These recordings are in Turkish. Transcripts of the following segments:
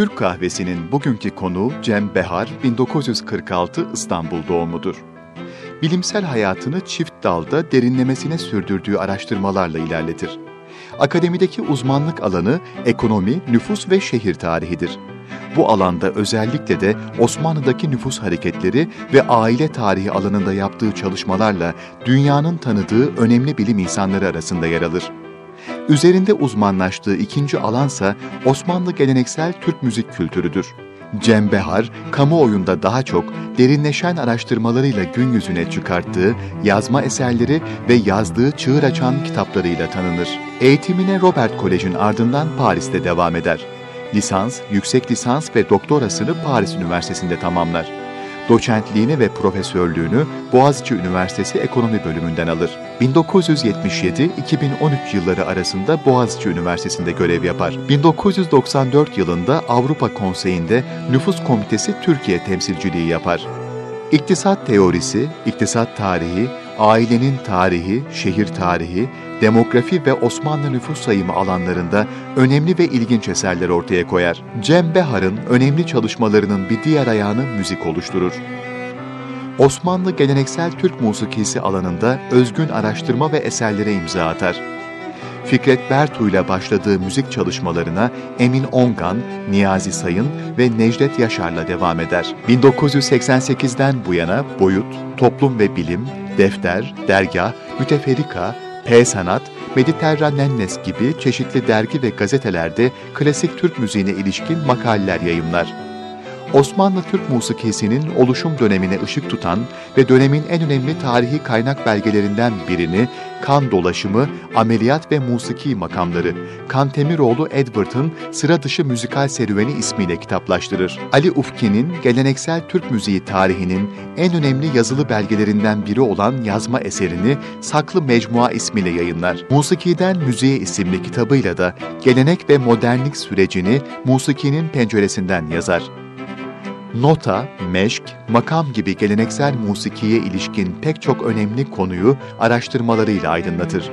Türk kahvesinin bugünkü konuğu Cem Behar, 1946 İstanbul doğumludur. Bilimsel hayatını çift dalda derinlemesine sürdürdüğü araştırmalarla ilerletir. Akademideki uzmanlık alanı ekonomi, nüfus ve şehir tarihidir. Bu alanda özellikle de Osmanlı'daki nüfus hareketleri ve aile tarihi alanında yaptığı çalışmalarla dünyanın tanıdığı önemli bilim insanları arasında yer alır. Üzerinde uzmanlaştığı ikinci alansa Osmanlı geleneksel Türk müzik kültürüdür. Cem Behar, kamuoyunda daha çok derinleşen araştırmalarıyla gün yüzüne çıkarttığı yazma eserleri ve yazdığı çığır açan kitaplarıyla tanınır. Eğitimine Robert Kolej'in ardından Paris'te devam eder. Lisans, yüksek lisans ve doktorasını Paris Üniversitesi'nde tamamlar. Doçentliğini ve profesörlüğünü Boğaziçi Üniversitesi Ekonomi Bölümünden alır. 1977-2013 yılları arasında Boğaziçi Üniversitesi'nde görev yapar. 1994 yılında Avrupa Konseyi'nde Nüfus Komitesi Türkiye temsilciliği yapar. İktisat teorisi, iktisat tarihi, ailenin tarihi, şehir tarihi, demografi ve Osmanlı nüfus sayımı alanlarında önemli ve ilginç eserler ortaya koyar. Cem Behar'ın önemli çalışmalarının bir diğer ayağını müzik oluşturur. Osmanlı geleneksel Türk musikisi alanında özgün araştırma ve eserlere imza atar. Fikret Bertu ile başladığı müzik çalışmalarına Emin Ongan, Niyazi Sayın ve Necdet Yaşar'la devam eder. 1988'den bu yana Boyut, Toplum ve Bilim, Defter, Dergah, Müteferrika, P-Sanat, Mediterranennes gibi çeşitli dergi ve gazetelerde klasik Türk müziğine ilişkin makaleler yayımlar. Osmanlı Türk musikisinin oluşum dönemine ışık tutan ve dönemin en önemli tarihi kaynak belgelerinden birini Kan Dolaşımı, Ameliyat ve Musiki Makamları, Kantemiroğlu Edward'ın Sıra Dışı Müzikal Serüveni ismiyle kitaplaştırır. Ali Ufki'nin geleneksel Türk müziği tarihinin en önemli yazılı belgelerinden biri olan yazma eserini Saklı Mecmua ismiyle yayınlar. Musikiden Müziğe isimli kitabıyla da gelenek ve modernlik sürecini musikinin penceresinden yazar nota, meşk, makam gibi geleneksel musikiye ilişkin pek çok önemli konuyu araştırmalarıyla aydınlatır.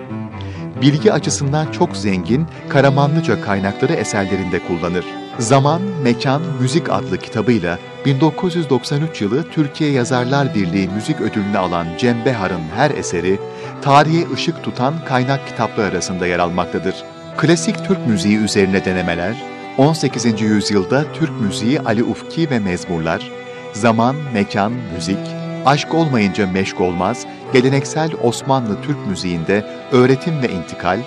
Bilgi açısından çok zengin, Karamanlıca kaynakları eserlerinde kullanır. Zaman, Mekan, Müzik adlı kitabıyla 1993 yılı Türkiye Yazarlar Birliği Müzik Ödülünü alan Cem Behar'ın her eseri, tarihe ışık tutan kaynak kitapları arasında yer almaktadır. Klasik Türk müziği üzerine denemeler, 18. yüzyılda Türk müziği Ali Ufki ve Mezmurlar, zaman, mekan, müzik, aşk olmayınca meşk olmaz, geleneksel Osmanlı Türk müziğinde öğretim ve intikal,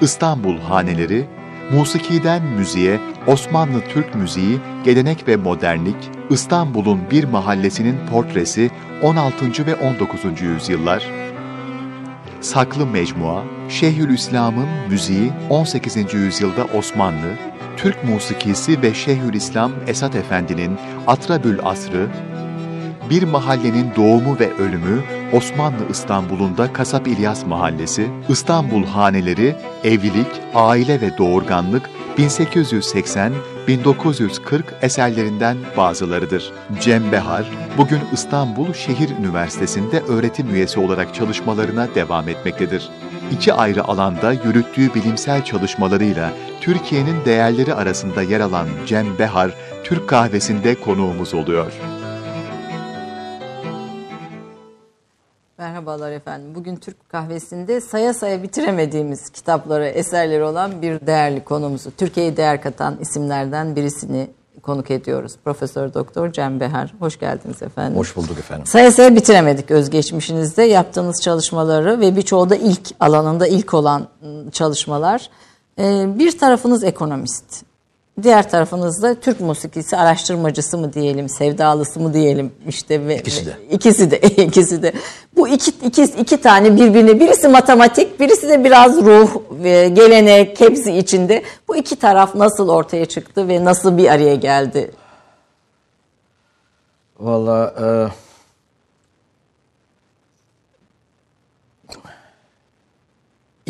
İstanbul haneleri, musikiden müziğe, Osmanlı Türk müziği, gelenek ve modernlik, İstanbul'un bir mahallesinin portresi 16. ve 19. yüzyıllar, Saklı Mecmua, Şeyhülislam'ın müziği 18. yüzyılda Osmanlı, Türk musikisi ve Şeyhülislam Esat Efendi'nin Atrabül Asrı, bir mahallenin doğumu ve ölümü Osmanlı İstanbul'unda Kasap İlyas Mahallesi, İstanbul Haneleri, Evlilik, Aile ve Doğurganlık 1880-1940 eserlerinden bazılarıdır. Cem Behar, bugün İstanbul Şehir Üniversitesi'nde öğretim üyesi olarak çalışmalarına devam etmektedir. İki ayrı alanda yürüttüğü bilimsel çalışmalarıyla Türkiye'nin değerleri arasında yer alan Cem Behar, Türk kahvesinde konuğumuz oluyor. Merhabalar efendim. Bugün Türk kahvesinde saya saya bitiremediğimiz kitapları, eserleri olan bir değerli konumuzu, Türkiye'ye değer katan isimlerden birisini konuk ediyoruz. Profesör Doktor Cem Behar. Hoş geldiniz efendim. Hoş bulduk efendim. Saya saya bitiremedik özgeçmişinizde yaptığınız çalışmaları ve birçoğu da ilk alanında ilk olan ıı, çalışmalar. Ee, bir tarafınız ekonomist. Diğer tarafınızda Türk musikisi araştırmacısı mı diyelim, sevdalısı mı diyelim işte ve İkisi de. ikisi de ikisi de. Bu iki iki iki tane birbirine birisi matematik, birisi de biraz ruh ve gelenek hepsi içinde. Bu iki taraf nasıl ortaya çıktı ve nasıl bir araya geldi? Valla e,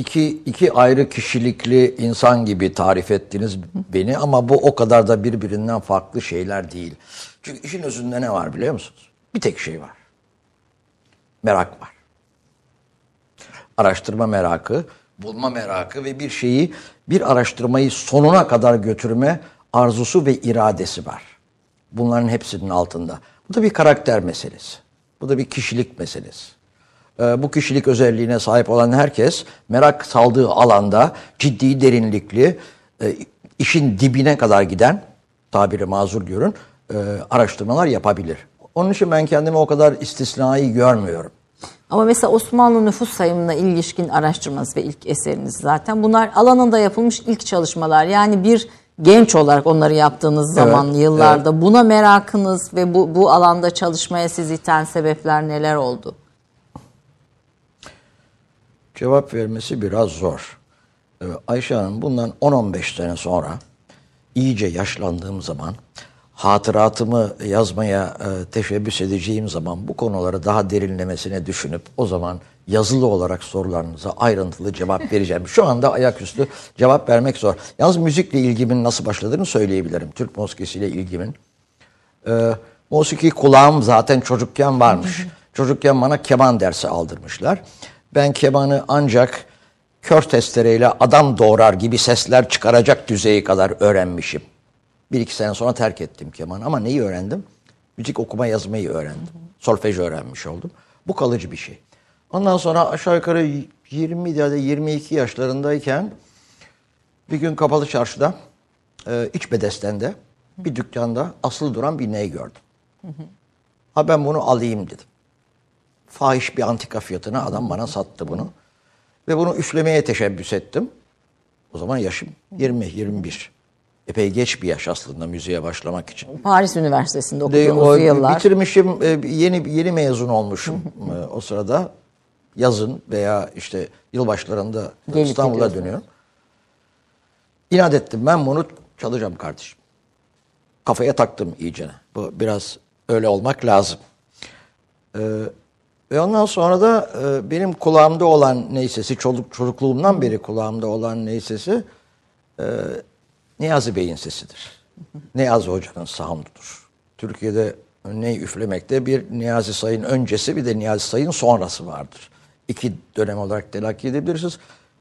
iki, iki ayrı kişilikli insan gibi tarif ettiniz beni ama bu o kadar da birbirinden farklı şeyler değil. Çünkü işin özünde ne var biliyor musunuz? Bir tek şey var. Merak var. Araştırma merakı, bulma merakı ve bir şeyi, bir araştırmayı sonuna kadar götürme arzusu ve iradesi var. Bunların hepsinin altında. Bu da bir karakter meselesi. Bu da bir kişilik meselesi. Ee, bu kişilik özelliğine sahip olan herkes merak saldığı alanda ciddi, derinlikli, e, işin dibine kadar giden, tabiri mazur görün, e, araştırmalar yapabilir. Onun için ben kendimi o kadar istisnai görmüyorum. Ama mesela Osmanlı nüfus sayımına ilişkin araştırmanız ve ilk eseriniz zaten. Bunlar alanında yapılmış ilk çalışmalar. Yani bir genç olarak onları yaptığınız zaman Evet, yıllarda buna merakınız ve bu, bu alanda çalışmaya sizi iten sebepler neler oldu? Cevap vermesi biraz zor. Ee, Ayşe Hanım bundan 10-15 sene sonra iyice yaşlandığım zaman hatıratımı yazmaya e, teşebbüs edeceğim zaman bu konuları daha derinlemesine düşünüp o zaman yazılı olarak sorularınıza ayrıntılı cevap vereceğim. Şu anda ayaküstü cevap vermek zor. Yalnız müzikle ilgimin nasıl başladığını söyleyebilirim. Türk musikisiyle ilgimin. Ee, musiki kulağım zaten çocukken varmış. çocukken bana keman dersi aldırmışlar. Ben kemanı ancak kör testereyle adam doğrar gibi sesler çıkaracak düzeyi kadar öğrenmişim. Bir iki sene sonra terk ettim kemanı ama neyi öğrendim? Müzik okuma yazmayı öğrendim. Solfej öğrenmiş oldum. Bu kalıcı bir şey. Ondan sonra aşağı yukarı 20 ya da 22 yaşlarındayken bir gün kapalı çarşıda e, iç bedestende bir dükkanda asılı duran bir ney gördüm. Ha ben bunu alayım dedim. Fahiş bir antika fiyatına adam bana sattı bunu. Ve bunu üflemeye teşebbüs ettim. O zaman yaşım 20-21. Epey geç bir yaş aslında müziğe başlamak için. Paris Üniversitesi'nde De, okuduğunuz o, yıllar. bitirmişim, e, yeni yeni mezun olmuşum e, o sırada. Yazın veya işte yılbaşlarında Gelip İstanbul'a dönüyorum. İnat ettim ben bunu çalacağım kardeşim. Kafaya taktım iyicene. Bu biraz öyle olmak lazım. Ee, ve ondan sonra da e, benim kulağımda olan neysesi, çocuk, çocukluğumdan beri kulağımda olan neysesi e, Niyazi Bey'in sesidir. Niyazi Hoca'nın sound'udur. Türkiye'de ney üflemekte bir Niyazi Sayın öncesi bir de Niyazi Sayın sonrası vardır. İki dönem olarak telakki edebilirsiniz.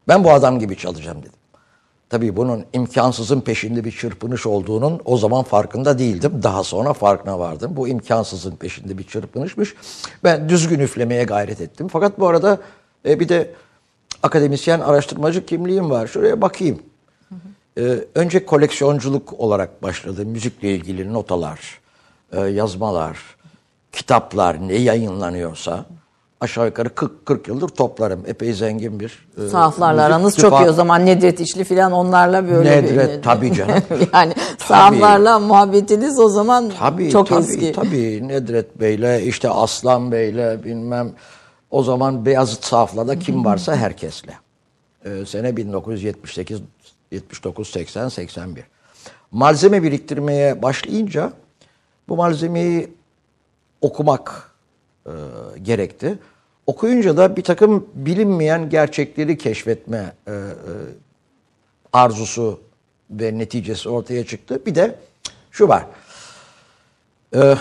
Ben bu adam gibi çalacağım dedim. Tabii bunun imkansızın peşinde bir çırpınış olduğunun o zaman farkında değildim. Daha sonra farkına vardım. Bu imkansızın peşinde bir çırpınışmış. Ben düzgün üflemeye gayret ettim. Fakat bu arada e, bir de akademisyen araştırmacı kimliğim var. Şuraya bakayım. E, önce koleksiyonculuk olarak başladı. Müzikle ilgili notalar, e, yazmalar, kitaplar ne yayınlanıyorsa aşağı yukarı 40, 40 yıldır toplarım. Epey zengin bir e, Sahaflarla aranız kütüphan- çok iyi o zaman Nedret İşli falan onlarla böyle Nedret, bir... tabii canım. yani sahaflarla muhabbetiniz o zaman Tabii, çok tabii, eski. Tabii Nedret Bey'le işte Aslan Bey'le bilmem o zaman Beyazıt sahaflarda kim varsa herkesle. Ee, sene 1978, 79, 80, 81. Malzeme biriktirmeye başlayınca bu malzemeyi okumak e, gerekti. Okuyunca da bir takım bilinmeyen gerçekleri keşfetme e, e, arzusu ve neticesi ortaya çıktı. Bir de şu var. Ee,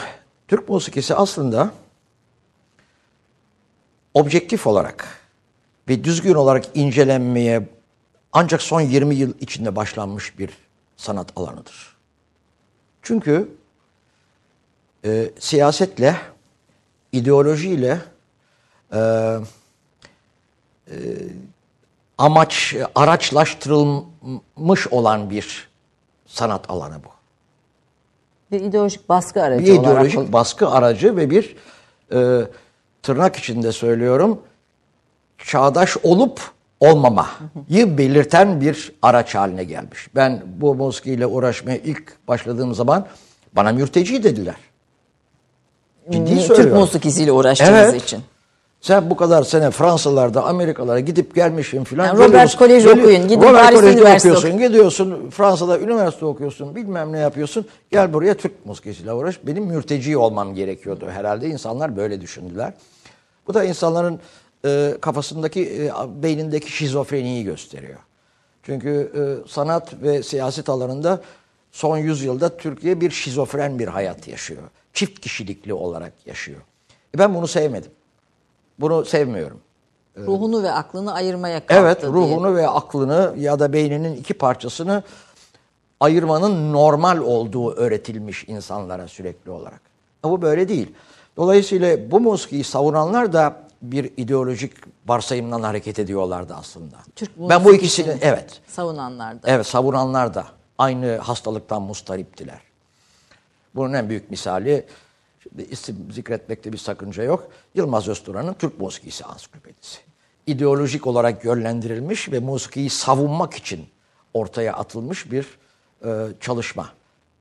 Türk musikisi aslında objektif olarak ve düzgün olarak incelenmeye ancak son 20 yıl içinde başlanmış bir sanat alanıdır. Çünkü e, siyasetle, ideolojiyle, e, e, amaç, araçlaştırılmış olan bir sanat alanı bu. Bir ideolojik baskı aracı bir olarak. ideolojik baskı aracı ve bir e, tırnak içinde söylüyorum çağdaş olup olmamayı belirten bir araç haline gelmiş. Ben bu musikiyle uğraşmaya ilk başladığım zaman bana mürteci dediler. Ciddi Türk söylüyorum. musikisiyle uğraştığınız Evet. için. Sen bu kadar sene Fransalarda, Amerikalara gidip gelmişsin filan. Yani Robert Koleji okuyun, gidin Robert Paris Koleji okuyorsun, gidiyorsun Fransa'da üniversite okuyorsun, bilmem ne yapıyorsun. Gel buraya Türk musikisiyle uğraş. Benim mürteci olmam gerekiyordu herhalde. İnsanlar böyle düşündüler. Bu da insanların e, kafasındaki, e, beynindeki şizofreniyi gösteriyor. Çünkü e, sanat ve siyaset alanında son yüzyılda Türkiye bir şizofren bir hayat yaşıyor. Çift kişilikli olarak yaşıyor. E ben bunu sevmedim. Bunu sevmiyorum. Ruhunu ve aklını ayırmaya kalktı Evet, diye. ruhunu ve aklını ya da beyninin iki parçasını ayırmanın normal olduğu öğretilmiş insanlara sürekli olarak. Ama bu böyle değil. Dolayısıyla bu musikiyi savunanlar da bir ideolojik varsayımdan hareket ediyorlardı aslında. Türk ben bu ikisini evet. Savunanlar da. Evet savunanlar da aynı hastalıktan mustariptiler. Bunun en büyük misali şimdi isim zikretmekte bir sakınca yok. Yılmaz Özturan'ın Türk Musikisi Ansiklopedisi. İdeolojik olarak yönlendirilmiş ve musikiyi savunmak için ortaya atılmış bir e, çalışma.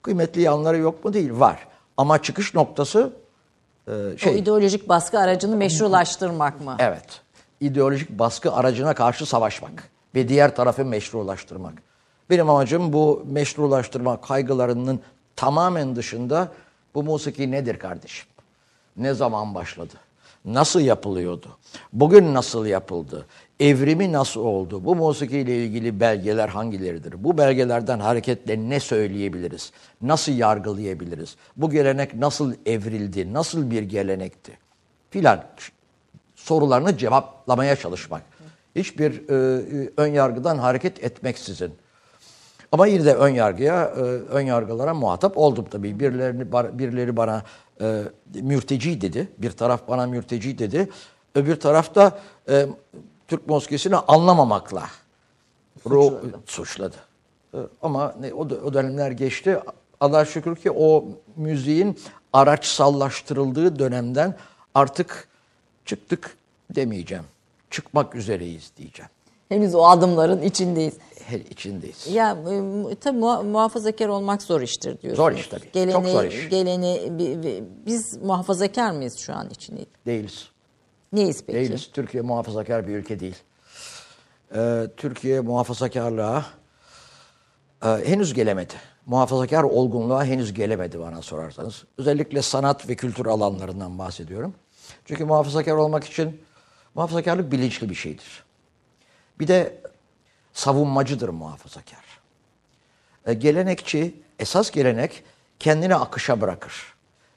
Kıymetli yanları yok mu? Değil, var. Ama çıkış noktası e, O şey... ideolojik baskı aracını meşrulaştırmak mı? Evet. İdeolojik baskı aracına karşı savaşmak ve diğer tarafı meşrulaştırmak. Benim amacım bu meşrulaştırma kaygılarının tamamen dışında bu musiki nedir kardeşim? Ne zaman başladı? Nasıl yapılıyordu? Bugün nasıl yapıldı? Evrimi nasıl oldu? Bu musikiyle ilgili belgeler hangileridir? Bu belgelerden hareketle ne söyleyebiliriz? Nasıl yargılayabiliriz? Bu gelenek nasıl evrildi? Nasıl bir gelenekti? Filan sorularını cevaplamaya çalışmak. Hiçbir e, ön yargıdan hareket etmeksizin. Ama yine de ön yargıya, e, ön yargılara muhatap oldum tabii. Birileri, birileri bana e, mürteci dedi. Bir taraf bana mürteci dedi. Öbür tarafta e, Türk muskisini anlamamakla suçladı. suçladı. E, ama ne, o, o dönemler geçti. Allah şükür ki o müziğin araçsallaştırıldığı dönemden artık çıktık demeyeceğim. Çıkmak üzereyiz diyeceğim. Henüz o adımların içindeyiz. İçindeyiz. Ya e, tabii muha- muhafazakar olmak zor iştir diyorsunuz. Zor iş tabii. Geleni, Çok zor iş. Geleni, bi- bi- biz muhafazakar mıyız şu an için? Değiliz. Neyiz peki? Değiliz. Türkiye muhafazakar bir ülke değil. Ee, Türkiye muhafazakarlığa e, henüz gelemedi. Muhafazakar olgunluğa henüz gelemedi bana sorarsanız. Özellikle sanat ve kültür alanlarından bahsediyorum. Çünkü muhafazakar olmak için muhafazakarlık bilinçli bir şeydir. Bir de savunmacıdır muhafazakar. E, gelenekçi, esas gelenek kendini akışa bırakır.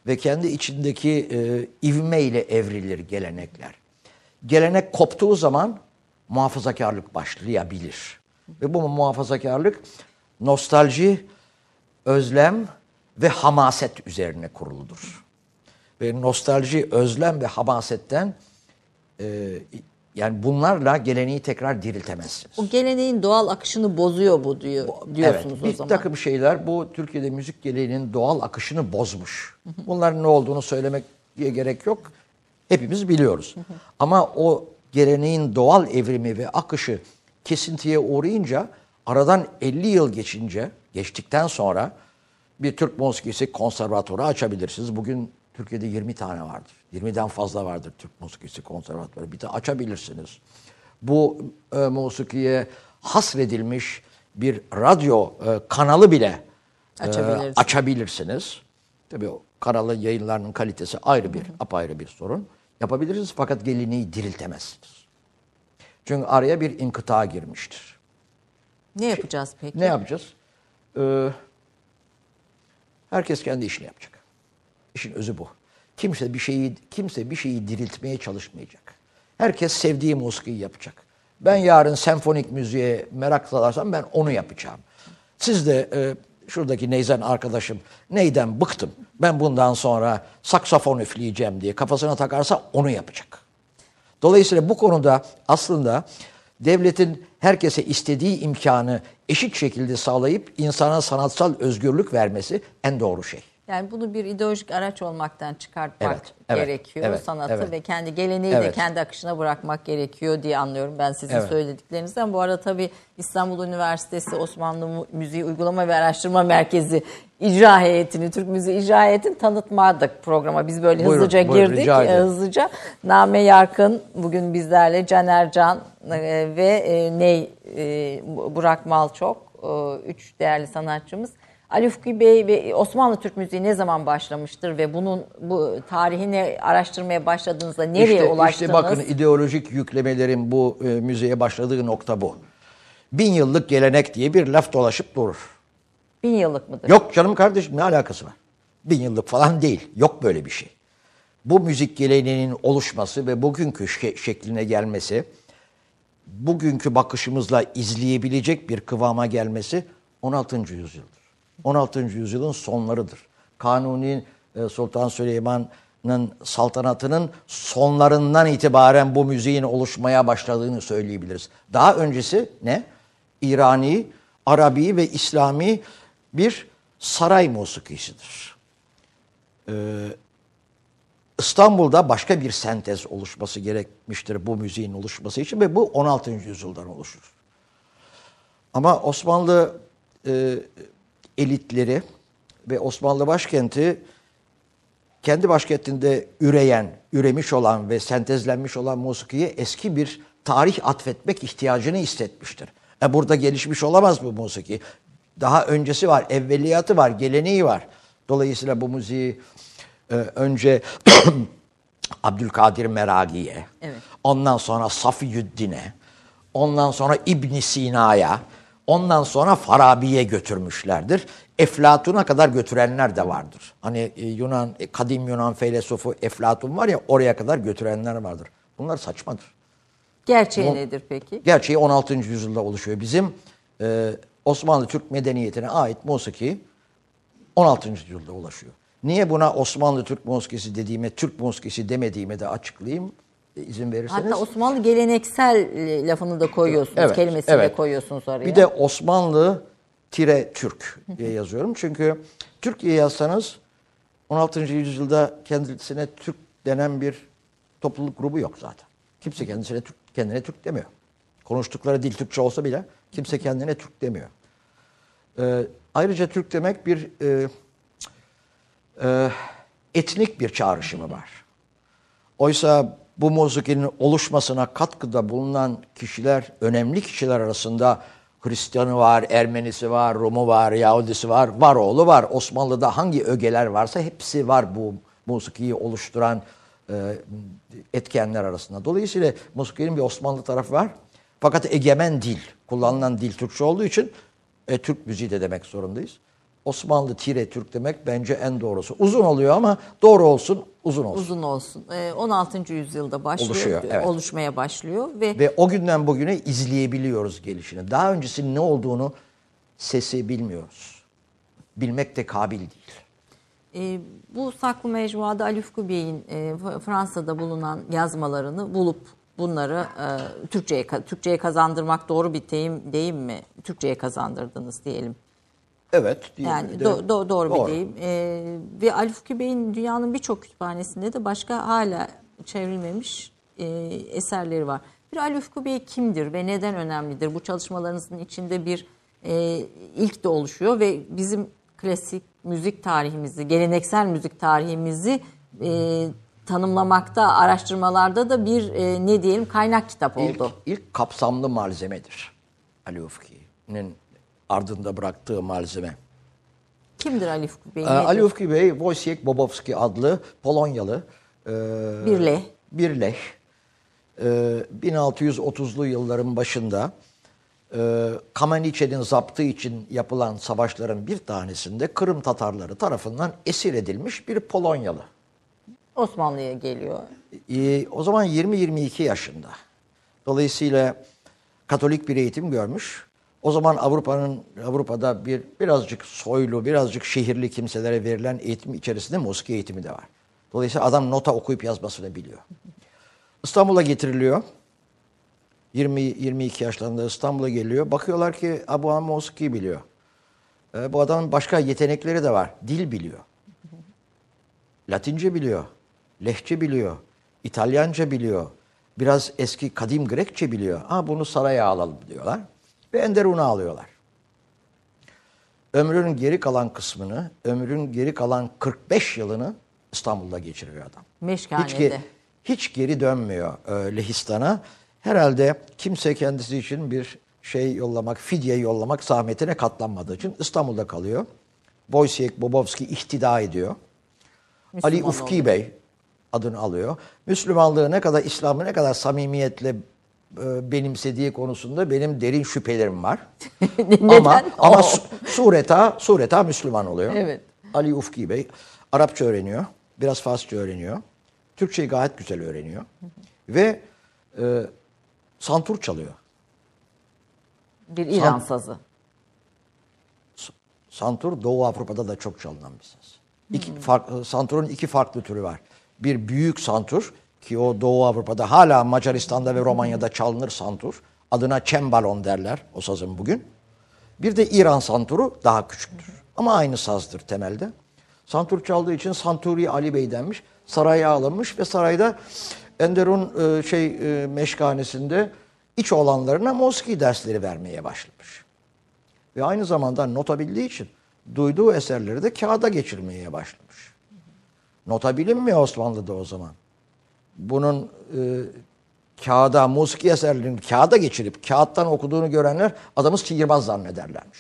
Ve kendi içindeki e, ivmeyle evrilir gelenekler. Gelenek koptuğu zaman muhafazakarlık başlayabilir. Ve bu muhafazakarlık nostalji, özlem ve hamaset üzerine kuruludur. Ve nostalji, özlem ve hamasetten e, yani bunlarla geleneği tekrar diriltemezsiniz. O geleneğin doğal akışını bozuyor bu diyor diyorsunuz evet, o zaman. Bir takım şeyler bu Türkiye'de müzik geleneğinin doğal akışını bozmuş. Bunların ne olduğunu söylemek diye gerek yok. Hepimiz biliyoruz. Ama o geleneğin doğal evrimi ve akışı kesintiye uğrayınca aradan 50 yıl geçince, geçtikten sonra bir Türk musikisi konservatuarı açabilirsiniz. Bugün Türkiye'de 20 tane vardır. 20'den fazla vardır Türk musikisi konservatuarı. Bir de açabilirsiniz. Bu e, musikiye hasredilmiş bir radyo e, kanalı bile e, Açabiliriz. açabilirsiniz. Tabii o kanalın yayınlarının kalitesi ayrı bir, apayrı bir sorun. Yapabilirsiniz fakat geleneği diriltemezsiniz. Çünkü araya bir inkıta girmiştir. Ne yapacağız peki? Ne yapacağız? Ee, herkes kendi işini yapacak. İşin özü bu. Kimse bir şeyi kimse bir şeyi diriltmeye çalışmayacak. Herkes sevdiği musikiyi yapacak. Ben yarın senfonik müziğe merak salarsam ben onu yapacağım. Siz de e, şuradaki Neyzen arkadaşım neyden bıktım ben bundan sonra saksafon üfleyeceğim diye kafasına takarsa onu yapacak. Dolayısıyla bu konuda aslında devletin herkese istediği imkanı eşit şekilde sağlayıp insana sanatsal özgürlük vermesi en doğru şey. Yani bunu bir ideolojik araç olmaktan çıkartmak Evet, evet, gerekiyor evet, sanatı evet. ve kendi geleneği de Evet. kendi akışına bırakmak gerekiyor diye anlıyorum ben sizin Evet. söylediklerinizden. Bu arada tabii İstanbul Üniversitesi Osmanlı Müziği Uygulama ve Araştırma Merkezi icra heyetini, Türk Müziği icra heyetini tanıtmadık programa. Biz böyle Buyurun, hızlıca buyurun, girdik. Ee, Hızlıca. Name Yarkın bugün bizlerle Caner Can e, ve e, Ney e, Burak Malçok e, üç değerli sanatçımız. Ali Ufki Bey ve Osmanlı Türk müziği ne zaman başlamıştır ve bunun bu tarihini araştırmaya başladığınızda nereye işte, ulaştınız? işte bakın ideolojik yüklemelerin bu e, müziğe başladığı nokta bu. Bin yıllık gelenek diye bir laf dolaşıp durur. Bin yıllık mıdır? Yok canım kardeşim ne alakası var? Bin yıllık falan değil. Yok böyle bir şey. Bu müzik geleneğinin oluşması ve bugünkü şe- şekline gelmesi, bugünkü bakışımızla izleyebilecek bir kıvama gelmesi 16. yüzyıldır. 16. yüzyılın sonlarıdır. Kanuni e, Sultan Süleyman'ın saltanatının sonlarından itibaren bu müziğin oluşmaya başladığını söyleyebiliriz. Daha öncesi ne? İrani, Arabi ve İslami bir saray musikisidir. Ee, İstanbul'da başka bir sentez oluşması gerekmiştir bu müziğin oluşması için ve bu 16. yüzyıldan oluşur. Ama Osmanlı e, elitleri ve Osmanlı başkenti kendi başkentinde üreyen, üremiş olan ve sentezlenmiş olan musikiye eski bir tarih atfetmek ihtiyacını hissetmiştir. E burada gelişmiş olamaz bu musiki. Daha öncesi var, evveliyatı var, geleneği var. Dolayısıyla bu müziği e, önce Abdülkadir Meragi'ye, Evet. ondan sonra Safiyüddin'e, ondan sonra İbn Sina'ya, ondan sonra Farabi'ye götürmüşlerdir. Eflatun'a kadar götürenler de vardır. Hani e, Yunan, e, kadim Yunan feylesofu Eflatun var ya oraya kadar götürenler vardır. Bunlar saçmadır. Gerçeği Bu- nedir peki? Gerçeği 16. yüzyılda oluşuyor. Bizim e, Osmanlı Türk medeniyetine ait musiki 16. yüzyılda ulaşıyor. Niye buna Osmanlı Türk musikisi dediğime, Türk musikisi demediğime de açıklayayım izin verirseniz. Hatta Osmanlı geleneksel e, lafını da koyuyorsunuz, Evet, kelimesini evet. de koyuyorsunuz oraya. Bir de Osmanlı tire Türk diye yazıyorum. Çünkü Türkiye yazsanız 16. yüzyılda kendisine Türk denen bir topluluk grubu yok zaten. Kimse kendisine Türk, kendine Türk demiyor. Konuştukları dil Türkçe olsa bile kimse kendine Türk demiyor. Ee, ayrıca Türk demek bir e, e, etnik bir çağrışımı var. Oysa bu müziğin oluşmasına katkıda bulunan kişiler, önemli kişiler arasında Hristiyanı var, Ermenisi var, Rumu var, Yahudisi var, Varoğlu var. Osmanlı'da hangi ögeler varsa hepsi var bu musikiyi oluşturan e, etkenler arasında. Dolayısıyla musikinin bir Osmanlı tarafı var. Fakat egemen dil, kullanılan dil Türkçe olduğu için e, Türk müziği de demek zorundayız. Osmanlı tire Türk demek bence en doğrusu. Uzun oluyor ama doğru olsun, uzun olsun. uzun olsun. E, 16. yüzyılda başlıyor, Oluşuyor, evet. oluşmaya başlıyor ve Ve o günden bugüne izleyebiliyoruz gelişini. Daha öncesinin ne olduğunu sesi bilmiyoruz. Bilmek de kabil değil. e, bu saklı mecmuada Ali Ufku Bey'in e, Fransa'da bulunan yazmalarını bulup bunları e, Türkçe'ye Türkçe'ye kazandırmak doğru bir deyim, deyim mi? Türkçe'ye kazandırdınız diyelim. Evet. değil Yani mi? Do- do- doğru, bir deyim. Ee, ve Ali Fuki Bey'in dünyanın birçok kütüphanesinde de başka hala çevrilmemiş e, eserleri var. Bir Ali Ufku Bey kimdir ve neden önemlidir? Bu çalışmalarınızın içinde bir e, ilk de oluşuyor ve bizim klasik müzik tarihimizi, geleneksel müzik tarihimizi e, tanımlamakta, araştırmalarda da bir e, ne diyelim kaynak kitap İlk, oldu. ilk kapsamlı malzemedir. Ali Ufki'nin ardında bıraktığı malzeme. Kimdir Ali Fuki Bey? Ee? Ali Ufki Bey, Wojciech Bobowski adlı Polonyalı e, Bir leh. bir leh. E, 1630'lu yılların başında e, Kameniçe'nin zaptı için yapılan savaşların bir tanesinde Kırım Tatarları tarafından esir edilmiş bir Polonyalı. Osmanlı'ya geliyor. Ee, o zaman 20-22 yaşında. Dolayısıyla Katolik bir eğitim görmüş. O zaman Avrupa'nın Avrupa'da bir birazcık soylu, birazcık şehirli kimselere verilen eğitim içerisinde musiki eğitimi de var. Dolayısıyla adam nota okuyup yazmasını biliyor. İstanbul'a getiriliyor. 20 22 yaşlarında İstanbul'a geliyor. Bakıyorlar ki "Ha, bu adam musiki biliyor. Ee, bu adamın başka yetenekleri de var. Dil biliyor. Latince biliyor, Lehçe biliyor, İtalyanca biliyor, biraz eski kadim Grekçe biliyor. Ha bunu saraya alalım diyorlar ve Enderun'a alıyorlar. Ömrünün geri kalan kısmını, ömrünün geri kalan 45 yılını İstanbul'da geçiriyor adam. Meşkanede. Hiç, ge- hiç geri dönmüyor e, Lehistan'a. Herhalde kimse kendisi için bir şey yollamak, fidye yollamak zahmetine katlanmadığı için İstanbul'da kalıyor. Wojciech Bobowski ihtida ediyor. Ali Müslüman Ufki oluyor. Bey adını alıyor. Müslümanlığı ne kadar, İslam'ı ne kadar samimiyetle benimsediği konusunda benim derin şüphelerim var. ama ama O. su- sureta sureta Müslüman oluyor. Evet. Ali Ufki Bey Arapça öğreniyor, biraz Farsça öğreniyor. Türkçeyi gayet güzel öğreniyor. Ve e, santur çalıyor. Bir İran Sant- sazı. santur Doğu Avrupa'da da çok çalınan bir ses. İki, farklı, santurun iki farklı türü var. Bir büyük santur ki o Doğu Avrupa'da hala Macaristan'da ve Romanya'da çalınır santur. Adına çembalon derler o sazın bugün. Bir de İran santuru daha küçüktür. Ama aynı sazdır temelde. Santur çaldığı için Santuri Ali Bey denmiş. Saraya alınmış ve sarayda Enderun e, şey e, meşkanesinde iç olanlarına Moski dersleri vermeye başlamış. Ve aynı zamanda nota bildiği için duyduğu eserleri de kağıda geçirmeye başlamış. Nota bilinmiyor Osmanlı'da o zaman. Bunun e, kağıda, musiki eserlerini kağıda geçirip kağıttan okuduğunu görenler adamı sihirbaz zannederlermiş.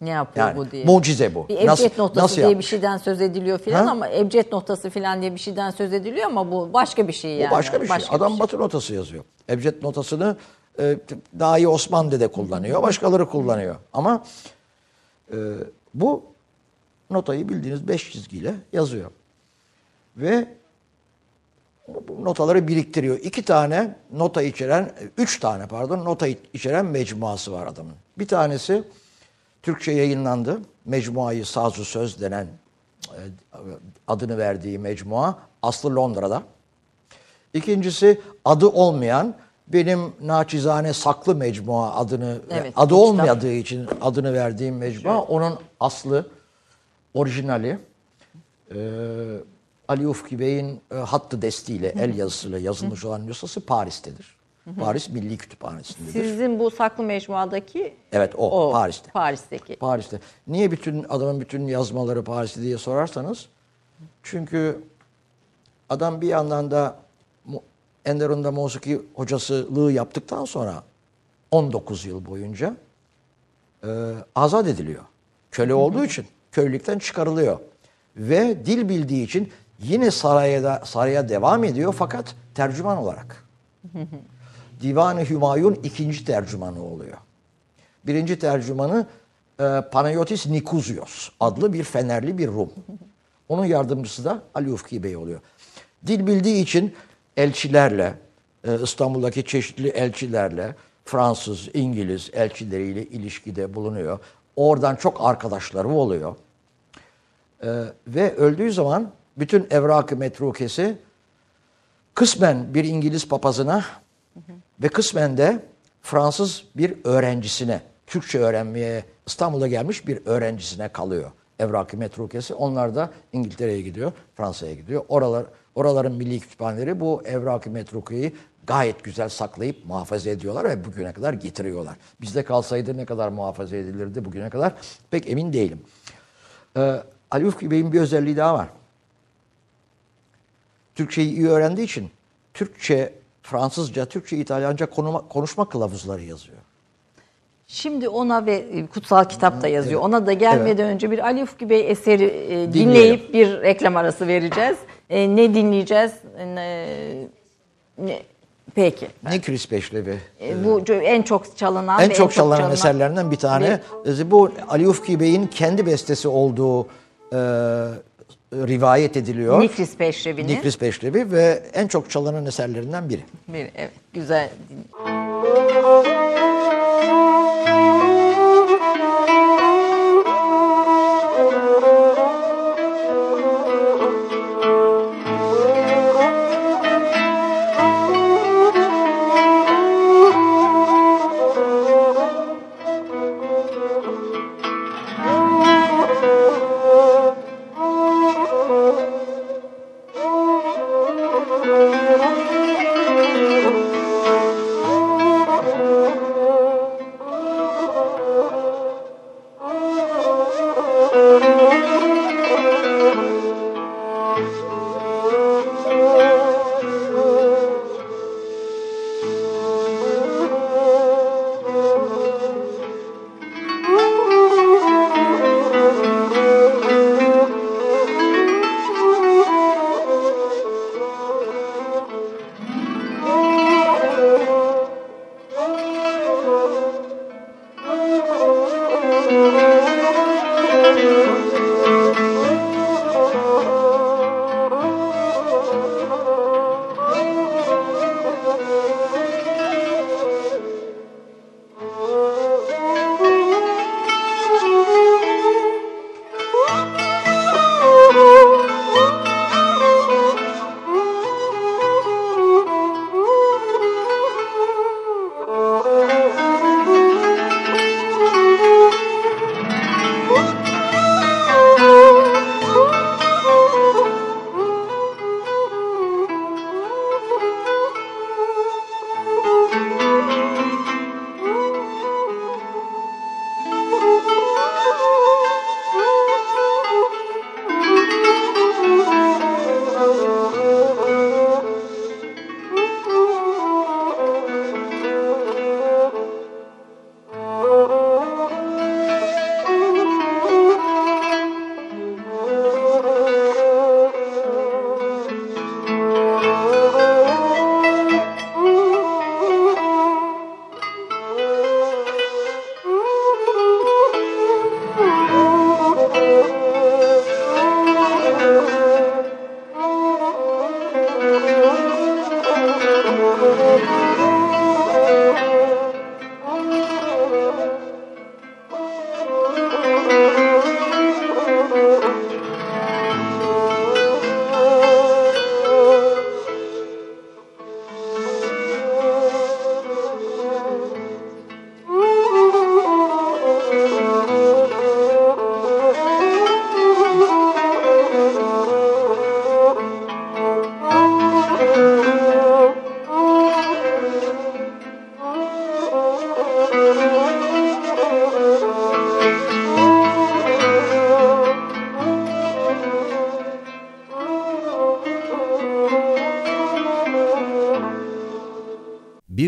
Ne yapıyor Yani bu diye. mucize bu. Bir ebced Nasıl- notası nasıl diye bir yapmış? şeyden söz ediliyor filan ama ebced notası filan diye bir şeyden söz ediliyor ama bu başka bir şey yani. Bu başka bir şey. Adam batı notası yazıyor. Ebced notasını e, daha iyi Osman Dede kullanıyor. Başkaları kullanıyor. Ama e, bu notayı bildiğiniz beş çizgiyle yazıyor. Ve notaları biriktiriyor. İki tane nota içeren, üç tane pardon nota içeren mecmuası var adamın. Bir tanesi Türkçe yayınlandı. Mecmuayı Sazı Söz denen e, adını verdiği mecmua aslı Londra'da. İkincisi adı olmayan benim naçizane saklı mecmua adını Evet, adı kitap. olmadığı için adını verdiğim mecmua onun aslı orijinali e, Ali Ufki Bey'in e, hattı destiyle el yazısıyla yazılmış olan nüshası Paris'tedir. Paris Milli Kütüphanesi'ndedir. Sizin bu saklı mecmuadaki Evet o, Paris'te. Paris'teki. Paris'te. Niye bütün adamın bütün yazmaları Paris'te diye sorarsanız çünkü adam bir yandan da Enderun'da musiki hocasılığı yaptıktan sonra 19 yıl boyunca e, azat ediliyor. Köle olduğu için köylükten çıkarılıyor. Ve dil bildiği için yine saraya da saraya devam ediyor fakat tercüman olarak. Divan-ı Hümayun ikinci tercümanı oluyor. Birinci tercümanı e, Panayotis Nikuzios adlı bir Fenerli bir Rum. Onun yardımcısı da Ali Ufki Bey oluyor. Dil bildiği için elçilerle, e, İstanbul'daki çeşitli elçilerle, Fransız, İngiliz elçileriyle ilişkide bulunuyor. Oradan çok arkadaşları oluyor. E, ve öldüğü zaman bütün evrak-ı metrukesi kısmen bir İngiliz papazına ve kısmen de Fransız bir öğrencisine, Türkçe öğrenmeye İstanbul'a gelmiş bir öğrencisine kalıyor. Evrak-ı metrukesi. Onlar da İngiltere'ye gidiyor, Fransa'ya gidiyor. Oralar, oraların milli kütüphaneleri bu evrak-ı metrukeyi gayet güzel saklayıp muhafaza ediyorlar ve bugüne kadar getiriyorlar. Bizde kalsaydı ne kadar muhafaza edilirdi bugüne kadar pek emin değilim. Ee, Ali Ufki Bey'in bir özelliği daha var. Türkçeyi iyi öğrendiği için Türkçe, Fransızca, Türkçe, İtalyanca konuma, konuşma kılavuzları yazıyor. Şimdi ona ve e, kutsal kitap da yazıyor. Ona da gelmeden önce bir Ali Ufki Bey eseri e, dinleyip bir reklam arası vereceğiz. E, ne dinleyeceğiz? E, ne- peki. Nikris Beşlevi. E, bu co- en çok çalınan En ve çok çalınan eserlerinden bir tane. Bu Ali Ufki Bey'in kendi bestesi olduğu e, rivayet ediliyor. Nikris Peşrevi'nin. Nikris Beşlevi ve en çok çalınan eserlerinden biri. Bir, evet, güzel.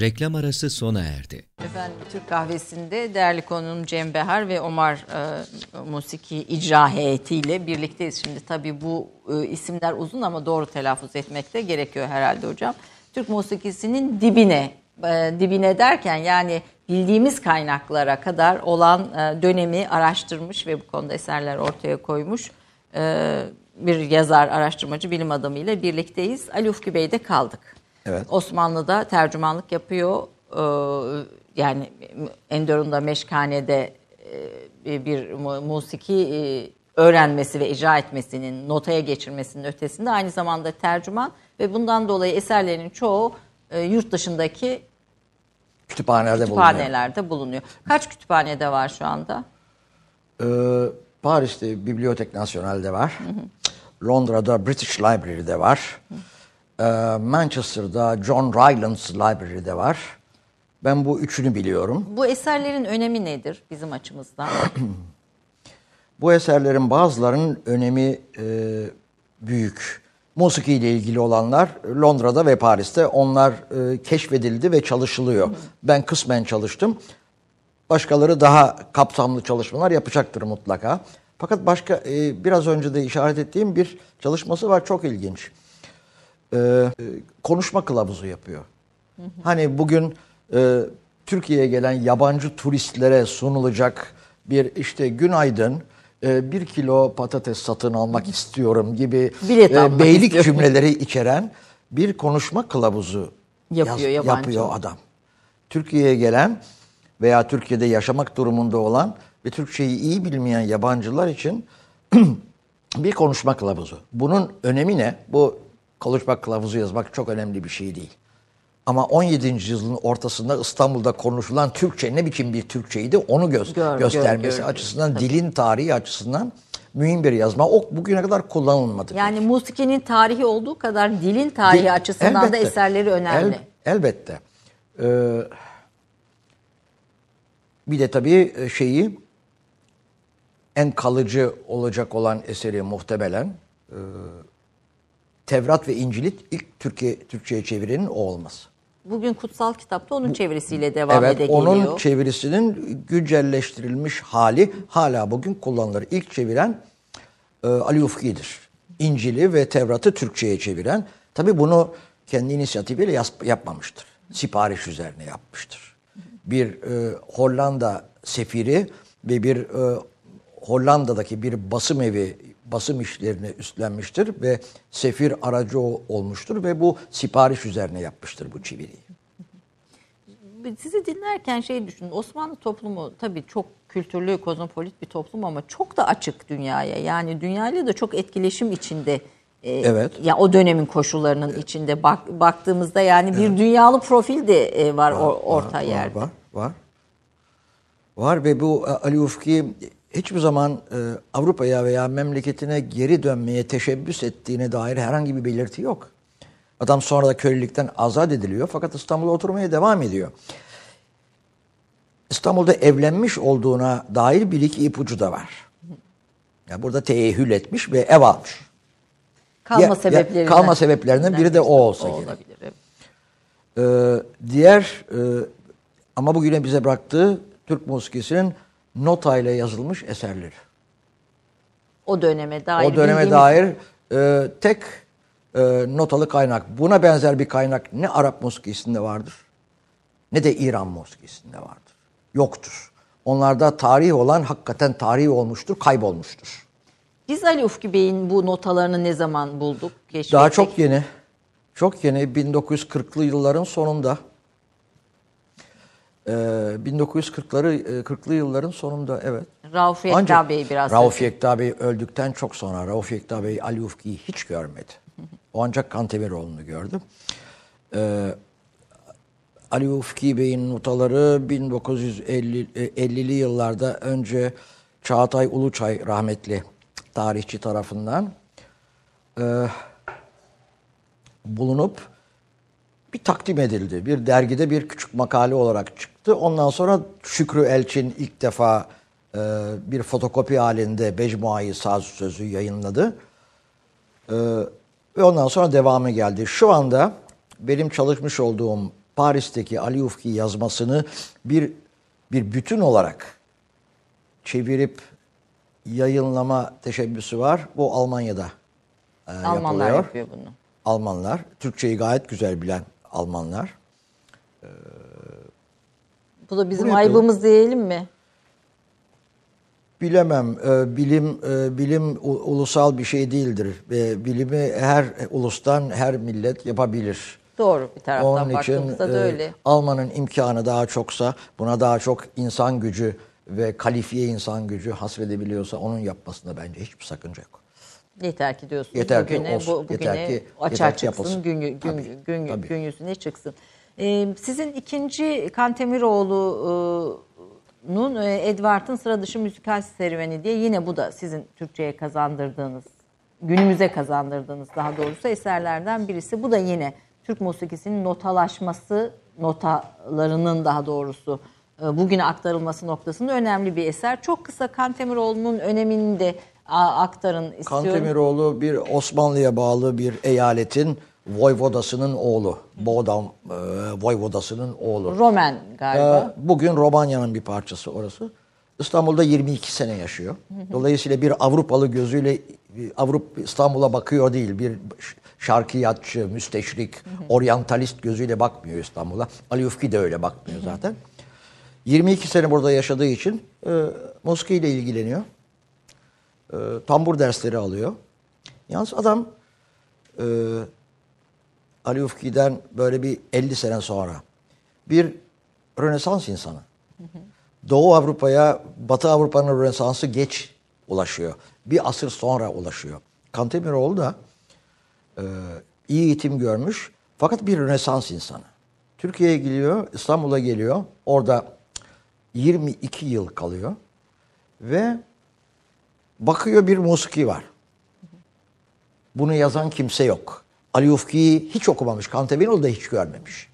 Reklam arası sona erdi. Efendim Türk kahvesinde değerli konuğum Cem Behar ve Omar e, Musiki icra heyetiyle birlikteyiz. Şimdi tabii bu e, isimler uzun ama doğru telaffuz etmek de gerekiyor herhalde hocam. Türk musikisinin dibine, e, dibine derken yani bildiğimiz kaynaklara kadar olan e, dönemi araştırmış ve bu konuda eserler ortaya koymuş e, bir yazar, araştırmacı, bilim adamıyla birlikteyiz. Ali Ufki Bey'de kaldık. Evet. Osmanlı'da tercümanlık yapıyor. Ee, yani Enderun'da Meşkane'de e, bir mu- musiki e, öğrenmesi ve icra etmesinin, notaya geçirmesinin ötesinde aynı zamanda tercüman ve bundan dolayı eserlerinin çoğu e, yurt dışındaki Kütüphanelerde bulunuyor. kütüphanelerde bulunuyor. Kaç kütüphanede var şu anda? Ee, Paris'te Bibliotek National'de var. Londra'da British Library'de var. Ee, Manchester'da John Rylands Library'de var. Ben bu üçünü biliyorum. Bu eserlerin önemi nedir bizim açımızdan? Bu eserlerin bazılarının önemi e, büyük. Musiki ile ilgili olanlar Londra'da ve Paris'te onlar e, keşfedildi ve çalışılıyor. Ben kısmen çalıştım. Başkaları daha kapsamlı çalışmalar yapacaktır mutlaka. Fakat başka e, biraz önce de işaret ettiğim bir çalışması var çok ilginç. E, konuşma kılavuzu yapıyor. Hani bugün e, Türkiye'ye gelen yabancı turistlere sunulacak bir işte günaydın e, bir kilo patates satın almak istiyorum gibi e, beylik istiyorum. cümleleri içeren bir konuşma kılavuzu Yapıyor yabancı. yapıyor adam. Türkiye'ye gelen veya Türkiye'de yaşamak durumunda olan ve Türkçeyi iyi bilmeyen yabancılar için bir konuşma kılavuzu. Bunun önemi ne? Bu konuşma kılavuzu yazmak çok önemli bir şey değil. Ama 17. yüzyılın ortasında İstanbul'da konuşulan Türkçe ne biçim bir Türkçeydi onu gö- Gör- göstermesi gör- gör- açısından dilin tarihi açısından mühim bir yazma. O bugüne kadar kullanılmadı. Yani musikinin tarihi olduğu kadar dilin tarihi Dil- açısından da elbette. eserleri önemli. El- elbette. Ee, bir de tabii e, şeyi en kalıcı olacak olan eseri muhtemelen e, Tevrat ve İncil'i ilk Türkiye Türkçe'ye çevirenin o olması. Bugün kutsal kitapta onun çevirisiyle devam evet, ede geliyor. onun çevirisinin güncelleştirilmiş hali hala bugün kullanılır. İlk çeviren e, Ali Ufki'dir. İncil'i ve Tevrat'ı Türkçe'ye çeviren. Tabii bunu kendi inisiyatifiyle yas- yapmamıştır. Sipariş üzerine yapmıştır. Bir e, Hollanda sefiri ve bir e, Hollanda'daki bir basım evi basım işlerini üstlenmiştir ve sefir aracı olmuştur ve bu sipariş üzerine yapmıştır bu çeviriyi. Sizi dinlerken şey düşünün. Osmanlı toplumu tabii çok kültürlü, kozmopolit bir toplum ama çok da açık dünyaya. Yani dünyayla da çok etkileşim içinde. Ee, Evet. Ya o dönemin koşullarının içinde bak, baktığımızda yani bir dünyalı profil de e, var, o- orta var, yerde. Var, var. Var ve bu e, Ali Ufki hiçbir zaman e, Avrupa'ya veya memleketine geri dönmeye teşebbüs ettiğine dair herhangi bir belirti yok. Adam sonra da kölelikten azat ediliyor fakat İstanbul'a oturmaya devam ediyor. İstanbul'da evlenmiş olduğuna dair bir iki ipucu da var. Ya burada teehül etmiş ve ev almış. Kalma Ya- ya sebeplerinden. kalma sebeplerinden biri de o olsa gerek. olabilir. evet. Ee, diğer e, ama bugüne bize bıraktığı Türk musikisinin nota ile yazılmış eserleri. O döneme dair. o döneme bildiğimiz- dair e, tek e, notalı kaynak. Buna benzer bir kaynak ne Arap musikisinde vardır ne de İran musikisinde vardır. Yoktur. Onlarda tarih olan hakikaten tarih olmuştur, kaybolmuştur. Biz Ali Ufki Bey'in bu notalarını ne zaman bulduk? keşfettik? Daha çok yeni. Çok yeni 1940'lı yılların sonunda. Ee, 1940'ları e, 40'lı yılların sonunda evet. Rauf Yekta Ancak Bey biraz. Rauf Yekta Bey öldükten çok sonra Rauf Yekta Bey Ali Ufki'yi hiç görmedi. O ancak Kanteveroğlu'nu gördü. Ee, Ali Ufki Bey'in notaları 1950'li yıllarda önce Çağatay Uluçay rahmetli tarihçi tarafından e, bulunup bir takdim edildi. Bir dergide bir küçük makale olarak çıktı. Ondan sonra Şükrü Elçin ilk defa e, bir fotokopi halinde Becmuayı Saz Sözü yayınladı. E, ve ondan sonra devamı geldi. Şu anda benim çalışmış olduğum Paris'teki Ali Ufki yazmasını bir bir bütün olarak çevirip yayınlama teşebbüsü var. Bu Almanya'da e, Almanlar yapılıyor. yapıyor bunu. Almanlar. Türkçeyi gayet güzel bilen Almanlar. Bu da bizim Bunu aybımız diyelim mi? Bilemem. e, bilim e, bilim ulusal bir şey değildir. Bilimi her ulustan her millet yapabilir. Doğru bir taraftan Onun için baktığımızda da e, öyle. Alman'ın imkanı daha çoksa, buna daha çok insan gücü ve kalifiye insan gücü hasredebiliyorsa onun yapmasında bence hiçbir sakınca yok. Yeter ki diyorsunuz. Yeter ki bugüne, olsun, bu, yeter bugüne ki- açığa yeter ki çıksın, yapılsın. gün, gün, Tabii, gün, tabii. gün yüzüne çıksın. Ee, sizin ikinci Kantemiroğlu'nun e, Edward'ın sıra dışı müzikal serüveni diye yine bu da sizin Türkçe'ye kazandırdığınız, günümüze kazandırdığınız daha doğrusu eserlerden birisi. Bu da yine Türk musikisinin notalaşması, notalarının daha doğrusu e, bugüne aktarılması noktasında önemli bir eser. Çok kısa Kantemiroğlu'nun önemini de aktarın istiyorum. Kantemiroğlu bir Osmanlı'ya bağlı bir eyaletin voyvodasının oğlu. Bodam e, voyvodasının oğlu. Roman galiba. Ee, Bugün Romanya'nın bir parçası orası. İstanbul'da 22 sene yaşıyor. Dolayısıyla bir Avrupalı gözüyle Avrupa İstanbul'a bakıyor değil. Bir şarkiyatçı, müsteşrik, oryantalist gözüyle bakmıyor İstanbul'a. Ali Ufki de öyle bakmıyor zaten. 22 sene burada yaşadığı için e, musikiyle ilgileniyor. E, tambur dersleri alıyor. Yalnız adam e, Ali Ufki'den böyle bir 50 sene sonra bir Rönesans insanı. Doğu Avrupa'ya, Batı Avrupa'nın Rönesansı geç ulaşıyor. Bir asır sonra ulaşıyor. Kantemiroğlu da e, iyi eğitim görmüş fakat bir Rönesans insanı. Türkiye'ye geliyor, İstanbul'a geliyor. Orada 22 yıl kalıyor ve bakıyor bir musiki var. Bunu yazan kimse yok. Ali Ufki'yi hiç okumamış. Kantemiroğlu da hiç görmemiş.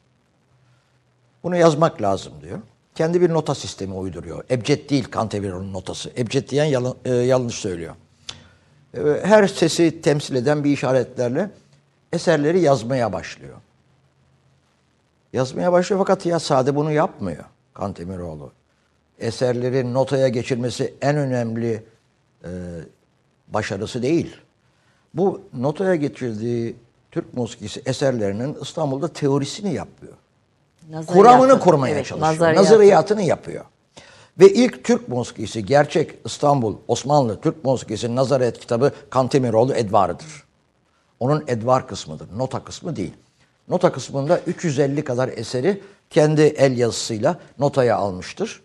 Bunu yazmak lazım diyor. Kendi bir nota sistemi uyduruyor. Ebced değil Kanteviro'nun notası. Ebced diyen yalan, e, yanlış söylüyor. E, her sesi temsil eden bir işaretlerle eserleri yazmaya başlıyor. Yazmaya başlıyor fakat ya sade bunu yapmıyor Kantemiroğlu. Eserleri notaya geçirmesi en önemli e, başarısı değil. Bu notaya geçirdiği Türk musikisi eserlerinin İstanbul'da teorisini yapıyor. Nazariyatı. Kuramını kurmaya Evet, çalışıyor. nazariyatı. Nazariyatını yapıyor. Ve ilk Türk musikisi, gerçek İstanbul, Osmanlı Türk musikisi Nazaret kitabı Kantemiroğlu Edvarı'dır. Onun Edvar kısmıdır, nota kısmı değil. Nota kısmında 350 kadar eseri kendi el yazısıyla notaya almıştır.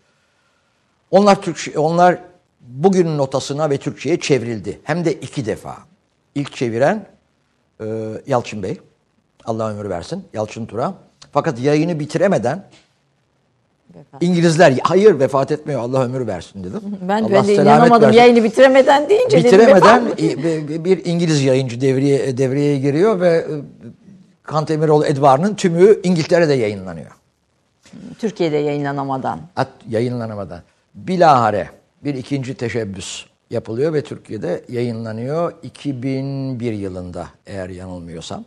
Onlar Türkçe, onlar bugünün notasına ve Türkçe'ye çevrildi. Hem de iki defa. İlk çeviren e, Yalçın Bey. Allah ömür versin. Yalçın Tura. Fakat yayını bitiremeden Vefat. İngilizler hayır vefat etmiyor Allah ömür versin dedim. Ben, Allah ben de inanamadım versin. yayını bitiremeden deyince. dedim, Bitiremeden i- bir- İngiliz yayıncı devreye devreye giriyor ve e, Kantemiroğlu Edvar'ın tümü İngiltere'de yayınlanıyor. Türkiye'de yayınlanamadan. At yayınlanamadan. Bilahare bir ikinci teşebbüs yapılıyor ve Türkiye'de yayınlanıyor 2001 yılında eğer yanılmıyorsam.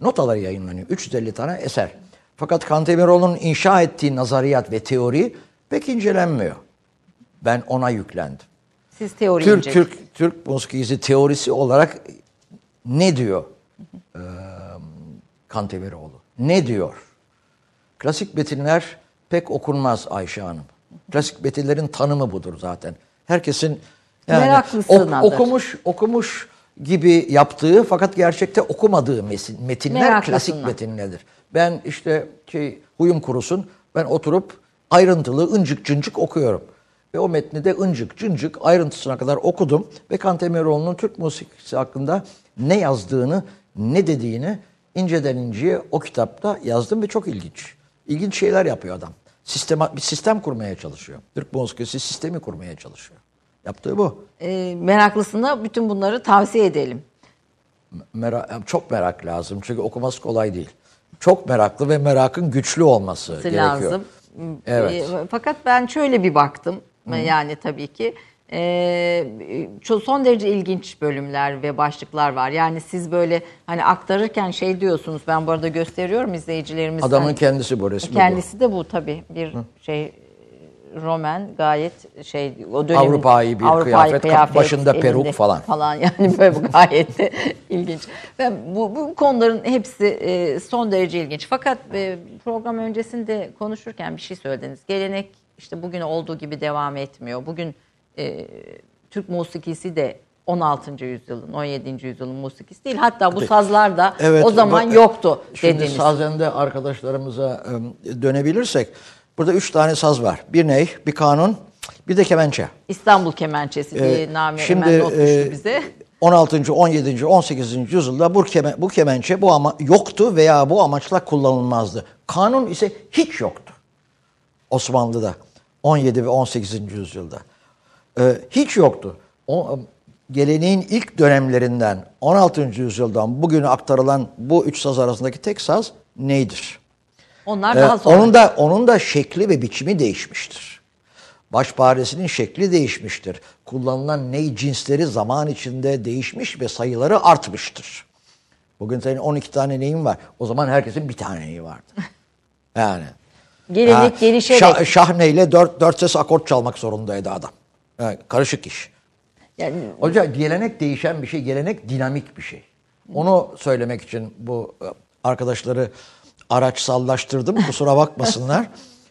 Notaları yayınlanıyor. 350 tane eser. Fakat Kantemiroğlu'nun inşa ettiği nazariyat ve teori pek incelenmiyor. Ben ona yüklendim. Siz teori Türk ince- Türk Türk musikisi teorisi olarak ne diyor eee Kantemiroğlu? Ne diyor? Klasik metinler pek okunmaz Ayşe Hanım. Klasik metinlerin tanımı budur zaten. Herkesin yani Meraklısınadır. okumuş okumuş gibi yaptığı fakat gerçekte okumadığı mesin, metinler Meraklısına. klasik metinlerdir. Ben işte şey huyum kurusun ben oturup ayrıntılı ıncık cıncık okuyorum. Ve o metni de ıncık cıncık ayrıntısına kadar okudum ve Kantemiroğlu'nun Türk musikisi hakkında ne yazdığını, ne dediğini inceden inceye o kitapta yazdım ve çok ilginç. İlginç şeyler yapıyor adam. Sistema, bir sistem kurmaya çalışıyor. Türk musikisi sistemi kurmaya çalışıyor. Yaptığı bu. E, meraklısına bütün bunları tavsiye edelim. Mera- çok merak lazım çünkü okuması kolay değil. Çok meraklı ve merakın güçlü olması gerekiyor. lazım. Evet. E, Fakat ben şöyle bir baktım. Yani tabii ki e, son derece ilginç bölümler ve başlıklar var. Yani siz böyle hani aktarırken şey diyorsunuz. Ben bu arada gösteriyorum izleyicilerimiz. Adamın hani- kendisi bu resmi bu. Kendisi de bu tabii bir şey Roman gayet şey o dönemin Avrupa'yı bir kıyafet, başında peruk falan. falan yani böyle gayet de ilginç. Ben bu, bu konuların hepsi e, son derece ilginç. Fakat e, program öncesinde konuşurken bir şey söylediniz. Gelenek işte bugün olduğu gibi devam etmiyor. Bugün e, Türk musikisi de 16. yüzyılın, 17. yüzyılın musikisi değil. Hatta bu sazlar da o zaman bak- yoktu Şimdi dediniz. sazende arkadaşlarımıza e, dönebilirsek burada üç tane saz var. Bir ney, bir kanun, bir de kemençe. İstanbul kemençesi diye Ee, Nami şimdi, hemen not düştü e, bize. 16. 17. 18. yüzyılda bu, keme, bu kemençe bu ama yoktu veya bu amaçla kullanılmazdı. Kanun ise hiç yoktu. Osmanlı'da 17 ve 18. yüzyılda. Ee, hiç yoktu. O, geleneğin ilk dönemlerinden 16. yüzyıldan bugüne aktarılan bu üç saz arasındaki tek saz neydir? Onlar Ee, daha sonra. onun da onun da şekli ve biçimi değişmiştir. Başparesinin şekli değişmiştir. Kullanılan ney cinsleri zaman içinde değişmiş ve sayıları artmıştır. Bugün senin 12 tane neyin var. O zaman herkesin bir tane neyi vardı. Yani. Gelenek Ha, gelişerek. Şah, şahneyle dört, dört ses akort çalmak zorundaydı adam. Yani karışık iş. yani Hocam gelenek değişen bir şey, gelenek dinamik bir şey. Onu söylemek için bu e, arkadaşları araçsallaştırdım, kusura bakmasınlar.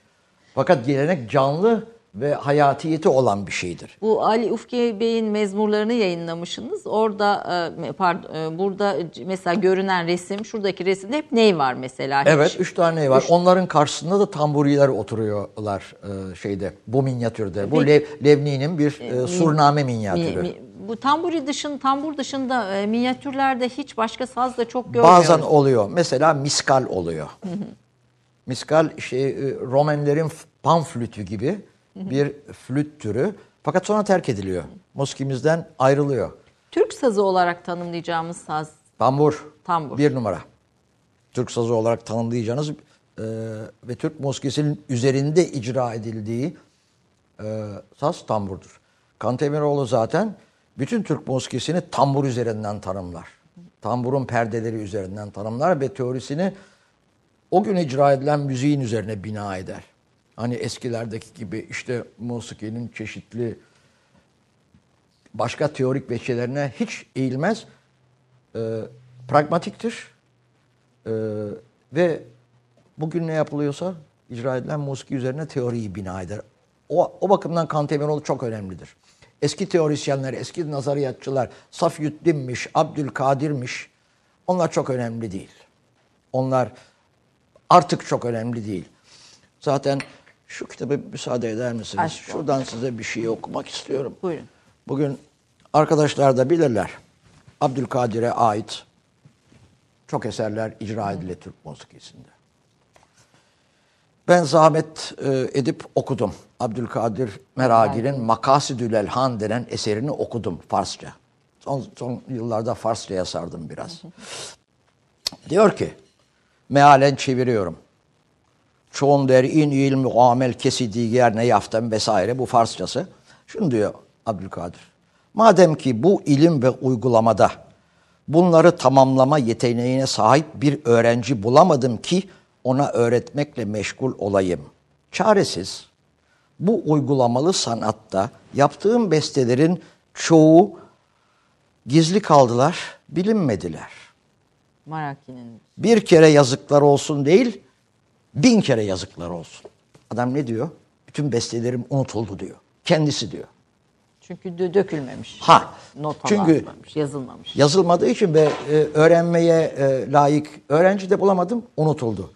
Fakat gelenek canlı ve hayatiyeti olan bir şeydir. bu Ali Ufki Bey'in mezmurlarını yayınlamışsınız. Orada e, pardon e, burada mesela görünen resim, şuradaki resimde hep ney var mesela? Hiç- Evet, üç tane var. Onların karşısında da tamburiler oturuyorlar e, şeyde, bu minyatürde. Bu Lev, Levni'nin bir surname Mi- minyatürü. mi- bu tamburi dışın tambur dışında e, minyatürlerde hiç başka saz da çok görmüyoruz. Bazen oluyor. Mesela miskal oluyor. miskal şey, e, Romenlerin f- pan flütü gibi bir flüt türü. Fakat sonra terk ediliyor. Muskimizden ayrılıyor. Türk sazı olarak tanımlayacağımız saz Tambur. Tambur. Bir numara. Türk sazı olarak tanımlayacağınız e, ve Türk muskisinin üzerinde icra edildiği e, saz tamburdur. Kantemiroğlu zaten bütün Türk muskisini tambur üzerinden tanımlar. Tamburun perdeleri üzerinden tanımlar ve teorisini o gün icra edilen müziğin üzerine bina eder. Hani eskilerdeki gibi işte musikinin çeşitli başka teorik veçelerine hiç eğilmez. Ee, pragmatiktir. Ee, ve bugün ne yapılıyorsa icra edilen musiki üzerine teoriyi bina eder. O, o bakımdan Kantemiroğlu çok önemlidir. Eski teorisyenler, eski nazariyatçılar, Safyüddin'miş, Abdülkadir'miş onlar çok önemli değil. Onlar artık çok önemli değil. Zaten şu kitabı müsaade eder misiniz? Aşk olsun. Şuradan size bir şey okumak istiyorum. Buyurun. Bugün arkadaşlar da bilirler. Abdülkadir'e ait çok eserler icra edilir Türk musikisinde. Ben zahmet e, edip okudum. Abdülkadir Meragi'nin Makasidül Elhan denen eserini okudum Farsça. Son, son yıllarda Farsça'ya sardım biraz. Diyor ki, mealen çeviriyorum. Çoğun der in ilmi amel kesi diğer ne yaftem vesaire bu Farsçası. Şunu diyor Abdülkadir. Madem ki bu ilim ve uygulamada bunları tamamlama yeteneğine sahip bir öğrenci bulamadım ki ona öğretmekle meşgul olayım. Çaresiz bu uygulamalı sanatta yaptığım bestelerin çoğu gizli kaldılar, bilinmediler. Maraki'nin. Bir kere yazıklar olsun değil, bin kere yazıklar olsun. Adam ne diyor? Bütün bestelerim unutuldu diyor. Kendisi diyor. Çünkü dö- dökülmemiş. Ha. Notalanmamış, Çünkü yazılmamış. yazılmadığı için ve e, öğrenmeye e, layık öğrenci de bulamadım, unutuldu.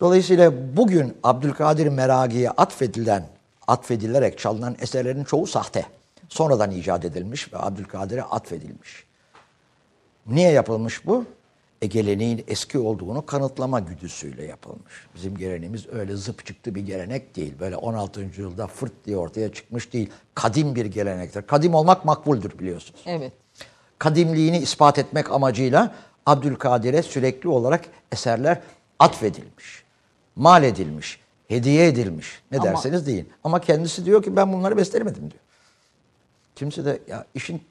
Dolayısıyla bugün Abdülkadir Meragi'ye atfedilen, atfedilerek çalınan eserlerin çoğu sahte. Sonradan icat edilmiş ve Abdülkadir'e atfedilmiş. Niye yapılmış bu? E, geleneğin eski olduğunu kanıtlama güdüsüyle yapılmış. Bizim geleneğimiz öyle zıp çıktı bir gelenek değil. Böyle 16. yüzyılda fırt diye ortaya çıkmış değil. Kadim bir gelenektir. Kadim olmak makbuldür biliyorsunuz Evet. kadimliğini ispat etmek amacıyla Abdülkadir'e sürekli olarak eserler atfedilmiş, mal edilmiş, hediye edilmiş. Ne Ama- derseniz deyin. Ama kendisi diyor ki ben bunları bestelemedim diyor. Kimse de ya işin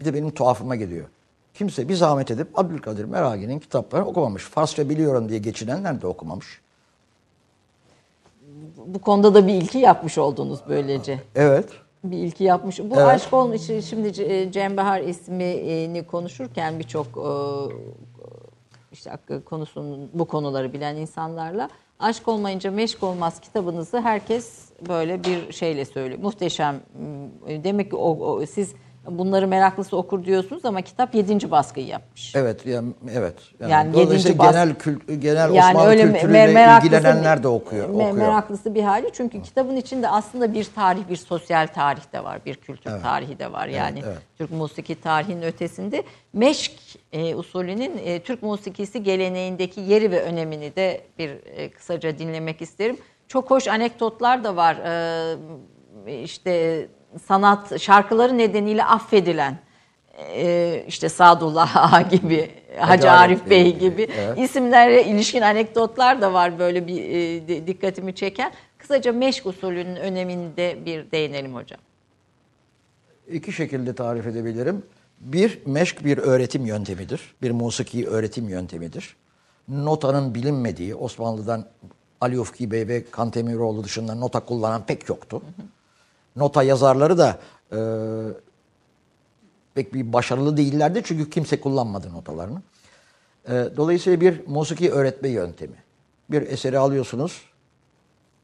bir de benim tuhafıma geliyor. Kimse bir zahmet edip Abdülkadir Meragi'nin kitaplarını okumamış. Farsça biliyorum diye geçinenler de okumamış. Bu konuda da bir ilki yapmış oldunuz böylece. Evet. bir ilki yapmış. Bu Evet. aşk olmuş. Şimdi C- Cem Bahar ismini konuşurken birçok e, işte hakkı konusunun bu konuları bilen insanlarla aşk olmayınca meşk olmaz kitabınızı herkes böyle bir şeyle söylüyor. Muhteşem. Hmm, Demek ki o, o- siz bunları meraklısı okur diyorsunuz ama kitap 7. baskıyı yapmış. Evet, yani, evet. Yani, Yani dolayısıyla yedinci bas- genel kült, genel Osmanlı me- kültürüyle me- meraklısı- ilgilenenler de okuyor. me- okuyor. Meraklısı bir hali. Çünkü kitabın içinde aslında bir tarih, bir sosyal tarih de var. Bir kültür tarihi de var. Yani evet. Türk musiki tarihinin ötesinde meşk e, usulünün e, Türk musikisi geleneğindeki yeri ve önemini de bir e, kısaca dinlemek isterim. Çok hoş anekdotlar da var. E, işte sanat şarkıları nedeniyle affedilen e, işte Sadullah Ağa gibi, Hacı Arif Arif Bey gibi, gibi evet. isimlere ilişkin anekdotlar da var böyle bir e, di- dikkatimi çeken. Kısaca meşk usulünün öneminde bir değinelim hocam. İki şekilde tarif edebilirim. Bir, meşk bir öğretim yöntemidir. Bir musiki öğretim yöntemidir. Notanın bilinmediği, Osmanlı'dan Ali Ufki Bey ve Kantemiroğlu dışında nota kullanan pek yoktu. Nota yazarları da e, pek bir başarılı değillerdi çünkü kimse kullanmadı notalarını. E, dolayısıyla bir musiki öğretme yöntemi. Bir eseri alıyorsunuz,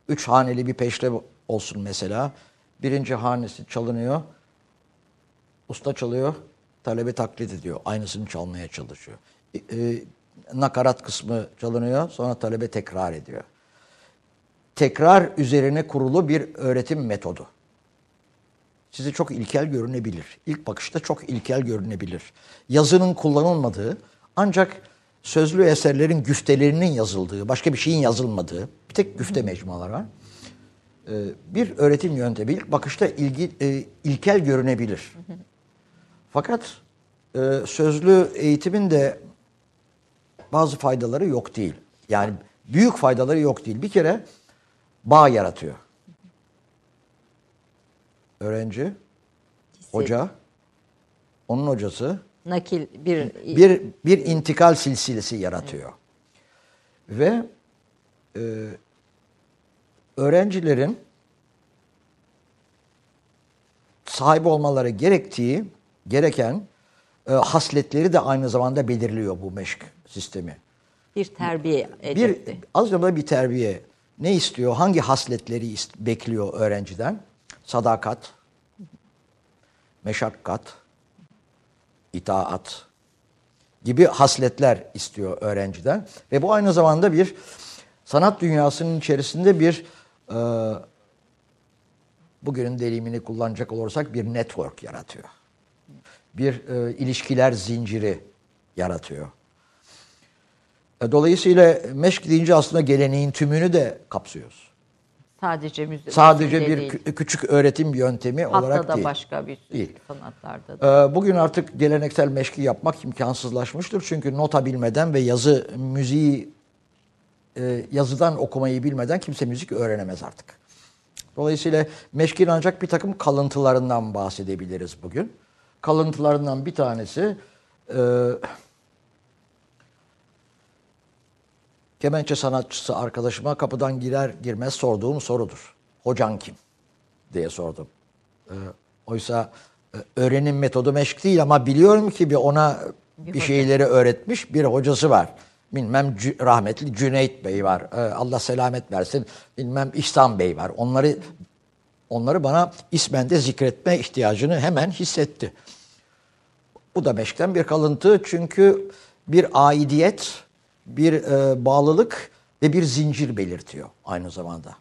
üç haneli bir peşrev olsun mesela. Birinci hanesi çalınıyor, Usta çalıyor, talebe taklit ediyor. Aynısını çalmaya çalışıyor. E, e, nakarat kısmı çalınıyor, sonra talebe tekrar ediyor. Tekrar üzerine kurulu bir öğretim metodu. Size çok ilkel görünebilir. İlk bakışta çok ilkel görünebilir. Yazının kullanılmadığı, ancak sözlü eserlerin güftelerinin yazıldığı, başka bir şeyin yazılmadığı, bir tek güfte mecmuaları var. Ee, bir öğretim yöntemi ilk bakışta ilgi, e, ilkel görünebilir. Fakat e, sözlü eğitimin de bazı faydaları yok değil. Yani büyük faydaları yok değil. Bir kere bağ yaratıyor. Öğrenci, hoca, onun hocası Nakil bir, bir bir intikal silsilesi yaratıyor. Ve e, öğrencilerin sahip olmaları gerektiği gereken e, hasletleri de aynı zamanda belirliyor bu meşk sistemi. bir terbiye Bir edebi. az da bir terbiye ne istiyor? Hangi hasletleri bekliyor öğrenciden? Sadakat, meşakkat, itaat gibi hasletler istiyor öğrenciden ve bu aynı zamanda bir sanat dünyasının içerisinde bir e, bugünün deyimini kullanacak olursak bir network yaratıyor. Bir e, ilişkiler zinciri yaratıyor. E, Dolayısıyla meşk deyince aslında geleneğin tümünü de kapsıyoruz. Sadece müzik. Sadece bir değil. kü- küçük öğretim yöntemi Hatta olarak da değil. başka bir Değil. sanatlarda da. Ee, Bugün artık geleneksel meşki yapmak imkansızlaşmıştır. Çünkü nota bilmeden ve yazı müziği e, yazıdan okumayı bilmeden kimse müzik öğrenemez artık. Dolayısıyla meşkin ancak bir takım kalıntılarından bahsedebiliriz bugün. Kalıntılarından bir tanesi e, kemençe sanatçısı arkadaşıma kapıdan girer girmez sorduğum sorudur. Hocan kim? diye sordum. Ee, oysa e, öğrenim metodu meşk değil ama biliyorum ki bir ona bir şeyleri öğretmiş bir hocası var. Bilmem rahmetli Cüneyt Bey var. Ee, Allah selamet versin. Bilmem İhsan Bey var. Onları Onları bana ismen de zikretme ihtiyacını hemen hissetti. Bu da Meşk'ten bir kalıntı çünkü bir aidiyet, bir e, bağlılık ve bir zincir belirtiyor aynı zamanda.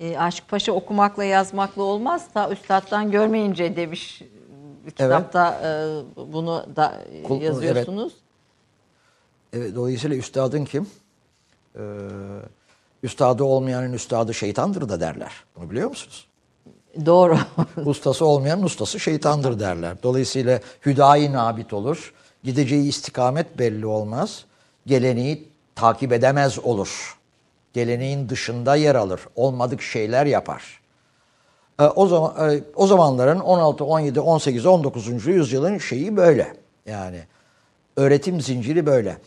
E, Aşık Paşa okumakla yazmakla olmaz. Ta üstadtan görmeyince demiş kitapta e, bunu da Kul- yazıyorsunuz. Evet, dolayısıyla üstadın kim? Ee, üstadı olmayanın üstadı şeytandır da derler. Bunu biliyor musunuz? Doğru. Ustası olmayanın ustası şeytandır derler. Dolayısıyla hüdayi nabit olur. Gideceği istikamet belli olmaz. Geleneği takip edemez olur. Geleneğin dışında yer alır. Olmadık şeyler yapar. Ee, o zaman e, o zamanların 16, 17, 18, 19. yüzyılın şeyi böyle. Yani öğretim zinciri böyle.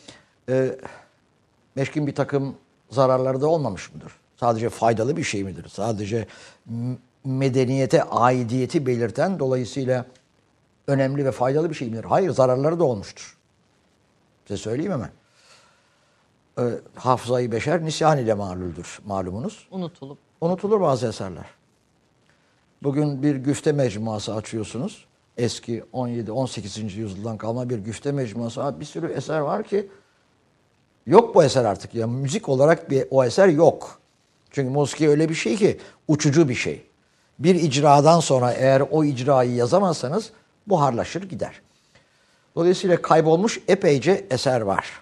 Ee, Meşkin bir takım zararları da olmamış mıdır? Sadece faydalı bir şey midir? Sadece medeniyete aidiyeti belirten dolayısıyla önemli ve faydalı bir şey midir? Hayır zararları da olmuştur. Size söyleyeyim hemen. Ee, hafızayı beşer nisyan ile maluldür malumunuz. Unutulup. Unutulur bazı eserler. Bugün bir güfte mecmuası açıyorsunuz. Eski 17-18. yüzyıldan kalma bir güfte mecmuası. Ha, Bir sürü eser var ki yok bu eser artık. Ya müzik olarak bir o eser yok. Çünkü musiki öyle bir şey ki uçucu bir şey. Bir icradan sonra eğer o icrayı yazamazsanız buharlaşır gider. Dolayısıyla kaybolmuş epeyce eser var.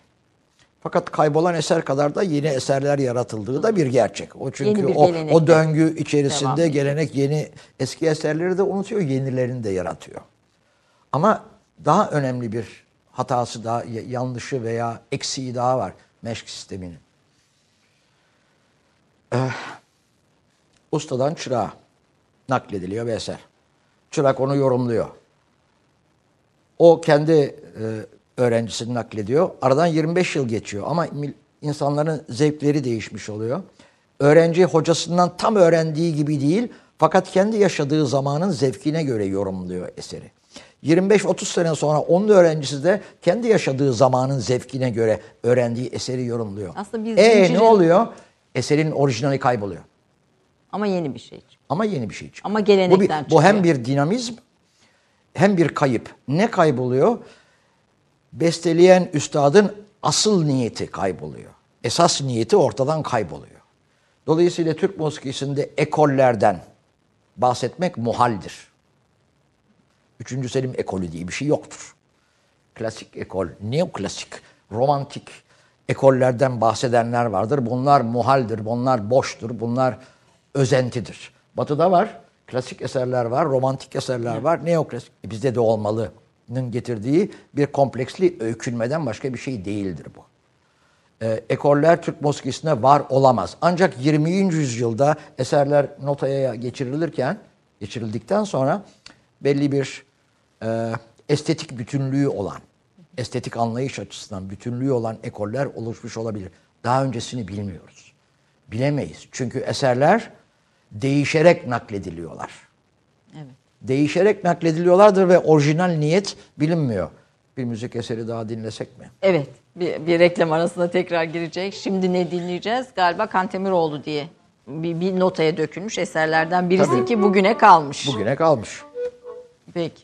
Fakat kaybolan eser kadar da yeni eserler yaratıldığı da bir gerçek. O çünkü o, o döngü devam içerisinde ediyor. gelenek yeni eski eserleri de unutuyor, yenilerini de yaratıyor. Ama daha önemli bir hatası daha yanlışı veya eksiği daha var meşk sisteminin. Eh, ustadan çırağa naklediliyor bir eser. Çırak onu yorumluyor. O kendi e, öğrencisini naklediyor. Aradan 25 yıl geçiyor ama insanların zevkleri değişmiş oluyor. Öğrenci hocasından tam öğrendiği gibi değil fakat kendi yaşadığı zamanın zevkine göre yorumluyor eseri. 25-30 sene sonra onun öğrencisi de kendi yaşadığı zamanın zevkine göre öğrendiği eseri yorumluyor. Aslında bir e ne zincirin- oluyor? Eserin orijinali kayboluyor. Ama yeni bir şey. Ama yeni bir şey çıkıyor. Ama gelenekten bu, bir- çıkıyor. bu hem bir dinamizm hem bir kayıp. Ne kayboluyor? Besteleyen üstadın asıl niyeti kayboluyor. Esas niyeti ortadan kayboluyor. Dolayısıyla Türk musikisinde ekollerden bahsetmek muhaldir. Üçüncü Selim ekolü diye bir şey yoktur. Klasik ekol, neoklasik, romantik ekollerden bahsedenler vardır. Bunlar muhaldir, bunlar boştur, bunlar özentidir. Batı'da var, klasik eserler var, romantik eserler var, neoklasik. E bizde de olmalı'nın getirdiği bir kompleksli öykünmeden başka bir şey değildir bu. Ee, ekoller Türk musikisinde var olamaz. Ancak 20. yüzyılda eserler notaya geçirilirken, geçirildikten sonra belli bir e, estetik bütünlüğü olan, estetik anlayış açısından bütünlüğü olan ekoller oluşmuş olabilir. Daha öncesini bilmiyoruz. Bilemeyiz. Çünkü eserler değişerek naklediliyorlar. Evet. Değişerek naklediliyorlardır ve orijinal niyet bilinmiyor. Bir müzik eseri daha dinlesek mi? Evet. Bir, bir reklam arasında tekrar girecek. Şimdi ne dinleyeceğiz? Galiba Kantemiroğlu diye bir, bir notaya dökülmüş eserlerden birisi Tabii. ki bugüne kalmış. Bugüne kalmış. Peki.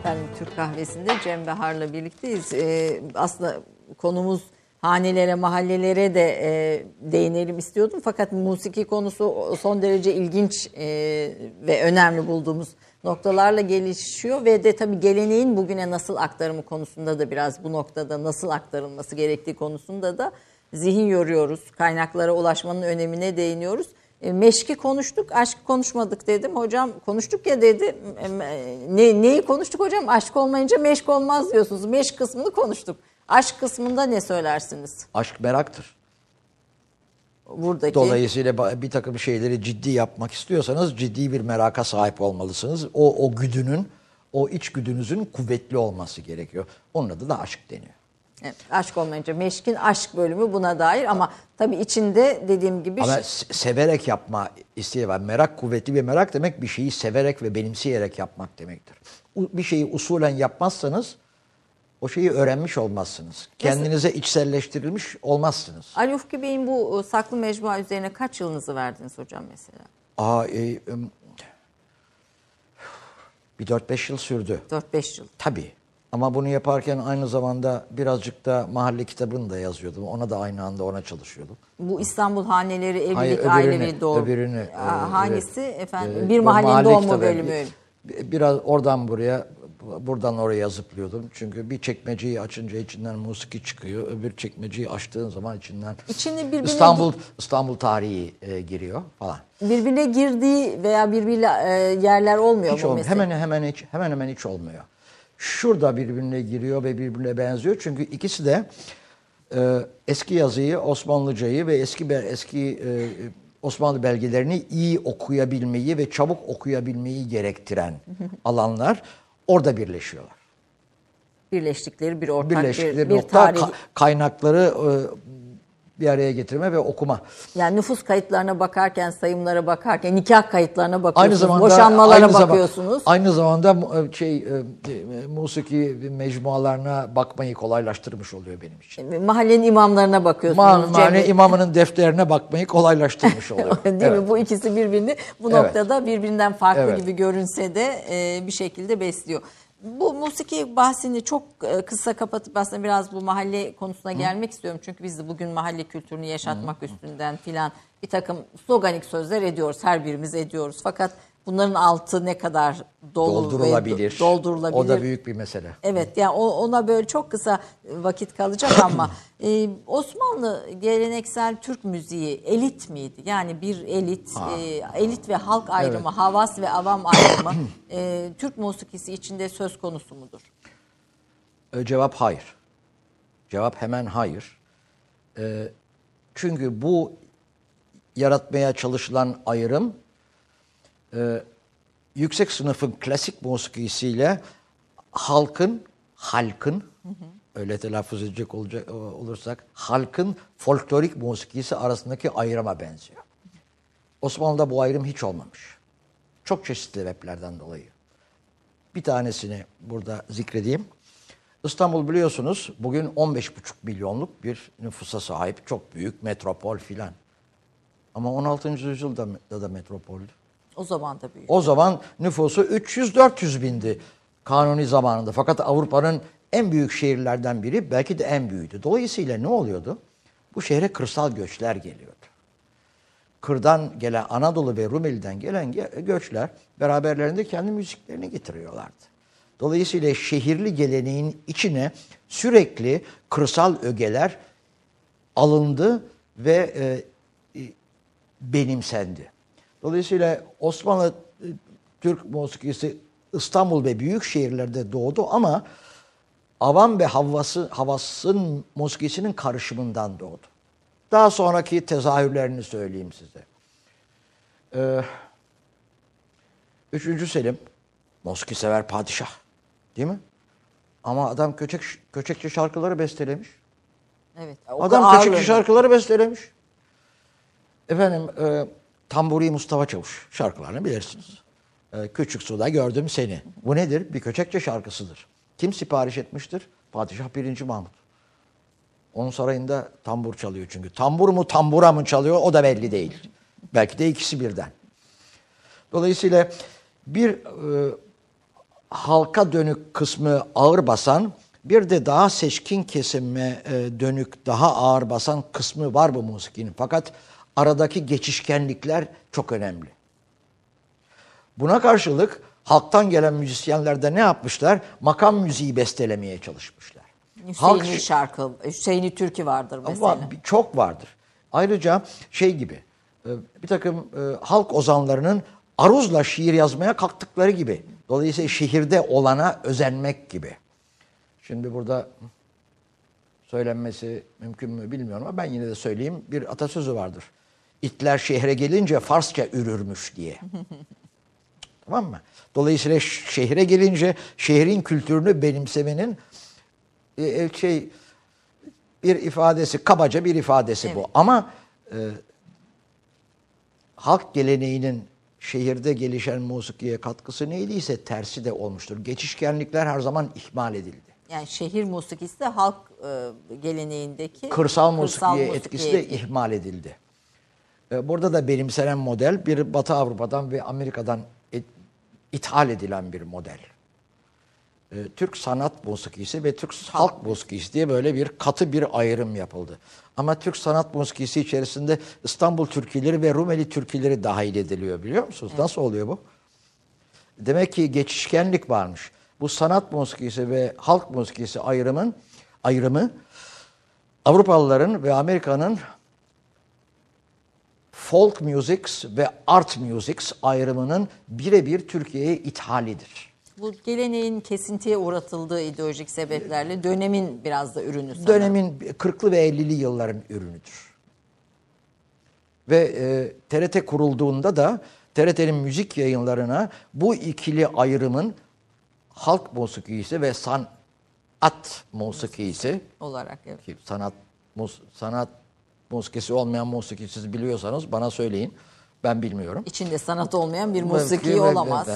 Efendim Türk kahvesinde Cem Bahar'la birlikteyiz. Ee, aslında konumuz hanelere, mahallelere de e, değinelim istiyordum. Fakat musiki konusu son derece ilginç e, ve önemli bulduğumuz noktalarla gelişiyor. Ve de tabii geleneğin bugüne nasıl aktarımı konusunda da biraz bu noktada nasıl aktarılması gerektiği konusunda da zihin yoruyoruz. Kaynaklara ulaşmanın önemine değiniyoruz. E, meşki konuştuk, aşk konuşmadık dedim. Hocam konuştuk ya dedi. E, Ne, neyi konuştuk hocam? Aşk olmayınca meşk olmaz diyorsunuz. Meşk kısmını konuştuk. Aşk kısmında ne söylersiniz? Aşk meraktır. Buradaki Dolayısıyla bir takım şeyleri ciddi yapmak istiyorsanız ciddi bir meraka sahip olmalısınız. O, o güdünün, o iç güdünüzün kuvvetli olması gerekiyor. Onun adı da aşk deniyor. Evet, aşk olmayınca meşkin aşk bölümü buna dair ama tabii içinde dediğim gibi Ama şey- se- severek yapma isteği var. Merak kuvvetli bir merak demek bir şeyi severek ve benimseyerek yapmak demektir. Bir şeyi usulen yapmazsanız o şeyi öğrenmiş olmazsınız. Kendinize içselleştirilmiş olmazsınız. Ali Ufki Bey'in bu e, saklı mecmua üzerine kaç yılınızı verdiniz hocam mesela? Aa, e, em, bir 4-5 yıl sürdü. 4-5 yıl. Tabii. Ama bunu yaparken aynı zamanda birazcık da mahalle kitabını da yazıyordum. Ona da aynı anda ona çalışıyordum. Bu İstanbul Haneleri Evlilik Hayır, öbürünü- Ailevi Doğum. öbürünü, Aa, e, hangisi evet. efendim? Ee, bir mahallenin mahalle doğumu kitabı. bölümü. Bir- Biraz oradan buraya, buradan oraya zıplıyordum. Çünkü bir çekmeceyi açınca içinden musiki çıkıyor. Öbür çekmeceyi açtığın zaman içinden İçinde birbirine İstanbul İstanbul tarihi e, giriyor falan. birbirine girdiği veya birbiriyle e, yerler olmuyor Hiç mu olmuyor. mesela? Hemen hemen hiç hemen hemen hiç olmuyor. Şurada birbirine giriyor ve birbirine benziyor. Çünkü ikisi de e, eski yazıyı, Osmanlıcayı ve eski eski e, Osmanlı belgelerini iyi okuyabilmeyi ve çabuk okuyabilmeyi gerektiren alanlar orada birleşiyorlar. Birleştikleri bir ortak Birleştikleri bir, bir nokta tarih. ka- kaynakları e, bir araya getirme ve okuma. Yani nüfus kayıtlarına bakarken, sayımlara bakarken, nikah kayıtlarına bakıyorsunuz, Aynı zamanda boşanmalara aynı zaman- bakıyorsunuz. aynı zamanda şey e, e, musiki mecmualarına bakmayı kolaylaştırmış oluyor benim için. Mahallenin imamlarına bakıyorsunuz. Ma- Bey. imamının defterine bakmayı kolaylaştırmış oluyor. Değil Evet. mi? Bu ikisi birbirini bu Evet. noktada birbirinden farklı Evet. gibi görünse de e, bir şekilde besliyor. Bu musiki bahsini çok e, kısa kapatıp aslında biraz bu mahalle konusuna gelmek istiyorum. Çünkü biz de bugün mahalle kültürünü yaşatmak üstünden filan bir takım sloganik sözler ediyoruz. Her birimiz ediyoruz. Fakat bunların altı ne kadar dolu ve Doldurulabilir. do- doldurulabilir. O da büyük bir mesele. Evet yani ona böyle çok kısa vakit kalacak ama e, Osmanlı geleneksel Türk müziği elit miydi? Yani bir elit, e, elit ve halk ayrımı, havas ve avam ayrımı e, Türk musikisi içinde söz konusu mudur? E, Cevap hayır. Cevap hemen hayır. E, çünkü bu yaratmaya çalışılan ayrım e, yüksek sınıfın klasik musikisiyle halkın, halkın öyle telaffuz edecek olacak olursak halkın folklorik musikisi arasındaki ayrıma benziyor. Osmanlı'da bu ayrım hiç olmamış. Çok çeşitli sebeplerden dolayı. Bir tanesini burada zikredeyim. İstanbul biliyorsunuz bugün 15,5 milyonluk bir nüfusa sahip. Çok büyük metropol filan. Ama 16. yüzyılda da, metropoldü. O zaman da büyük. O zaman nüfusu 300-400 bindi kanuni zamanında. Fakat Avrupa'nın en büyük şehirlerden biri belki de en büyüğüydü. Dolayısıyla ne oluyordu? Bu şehre kırsal göçler geliyordu. Kırdan gelen Anadolu ve Rumeli'den gelen ge- göçler beraberlerinde kendi müziklerini getiriyorlardı. Dolayısıyla şehirli geleneğin içine sürekli kırsal ögeler alındı ve e, benimsendi. Dolayısıyla Osmanlı e, Türk musikisi İstanbul ve büyük şehirlerde doğdu ama avam ve havası, havasın musikisinin karışımından doğdu. Daha sonraki tezahürlerini söyleyeyim size. Ee, üçüncü Selim, musiki sever padişah. Değil mi? Ama adam köçek, köçekçi şarkıları bestelemiş. Evet. o Adam da köçekçi şarkıları bestelemiş. Efendim, e, Tamburi Mustafa Çavuş şarkılarını bilirsiniz. E, Küçük suda gördüm seni. Bu nedir? Bir köçekçe şarkısıdır. Kim sipariş etmiştir? Padişah 1. Mahmut. Onun sarayında tambur çalıyor çünkü. Tambur mu tambura mı çalıyor o da belli değil. Belki de ikisi birden. Dolayısıyla bir e, halka dönük kısmı ağır basan, bir de daha seçkin kesime e, dönük daha ağır basan kısmı var bu musikinin. Fakat aradaki geçişkenlikler çok önemli. Buna karşılık halktan gelen müzisyenler de ne yapmışlar? Makam müziği bestelemeye çalışmışlar. Halk- Hüseyin'i şarkı, Hüseyin'i türkü vardır mesela. ama çok vardır. Ayrıca şey gibi e, bir takım e, halk ozanlarının aruzla şiir yazmaya kalktıkları gibi. Dolayısıyla şehirde olana özenmek gibi. Şimdi burada söylenmesi mümkün mü bilmiyorum ama ben yine de söyleyeyim. Bir atasözü vardır. İtler şehre gelince Farsça ürürmüş diye. tamam mı? Dolayısıyla şehre gelince şehrin kültürünü benimsemenin e, e, şey bir ifadesi, kabaca bir ifadesi bu. Ama e, halk geleneğinin şehirde gelişen musikiye katkısı neydiyse tersi de olmuştur. Geçişkenlikler her zaman ihmal edildi. Yani şehir musikisi de halk e, geleneğindeki Kırsal musikiye musikiye etkisi de ihmal edildi. E, Burada da benimsenen model bir Batı Avrupa'dan ve Amerika'dan ithal edilen bir model. E, Türk sanat musikisi ve Türk halk musikisi diye böyle bir katı bir ayrım yapıldı. Ama Türk sanat musikisi içerisinde İstanbul türküleri ve Rumeli türküleri dahil ediliyor biliyor musunuz? Nasıl oluyor bu? Demek ki geçişkenlik varmış. Bu sanat musikisi ve halk musikisi ayrımın ayrımı Avrupalıların ve Amerika'nın folk musics ve art musics ayrımının birebir Türkiye'ye ithalidir. Bu geleneğin kesintiye uğratıldığı ideolojik sebeplerle dönemin biraz da ürünü sanırım. Dönemin 40'lı ve 50'li yılların ürünüdür. Ve e, TRT kurulduğunda da TRT'nin müzik yayınlarına bu ikili ayrımın halk musikisi ve sanat musikisi olarak. Evet. sanat mus, sanat musikisi olmayan musiki siz biliyorsanız bana söyleyin. Ben bilmiyorum. İçinde sanat olmayan bir musiki olamaz.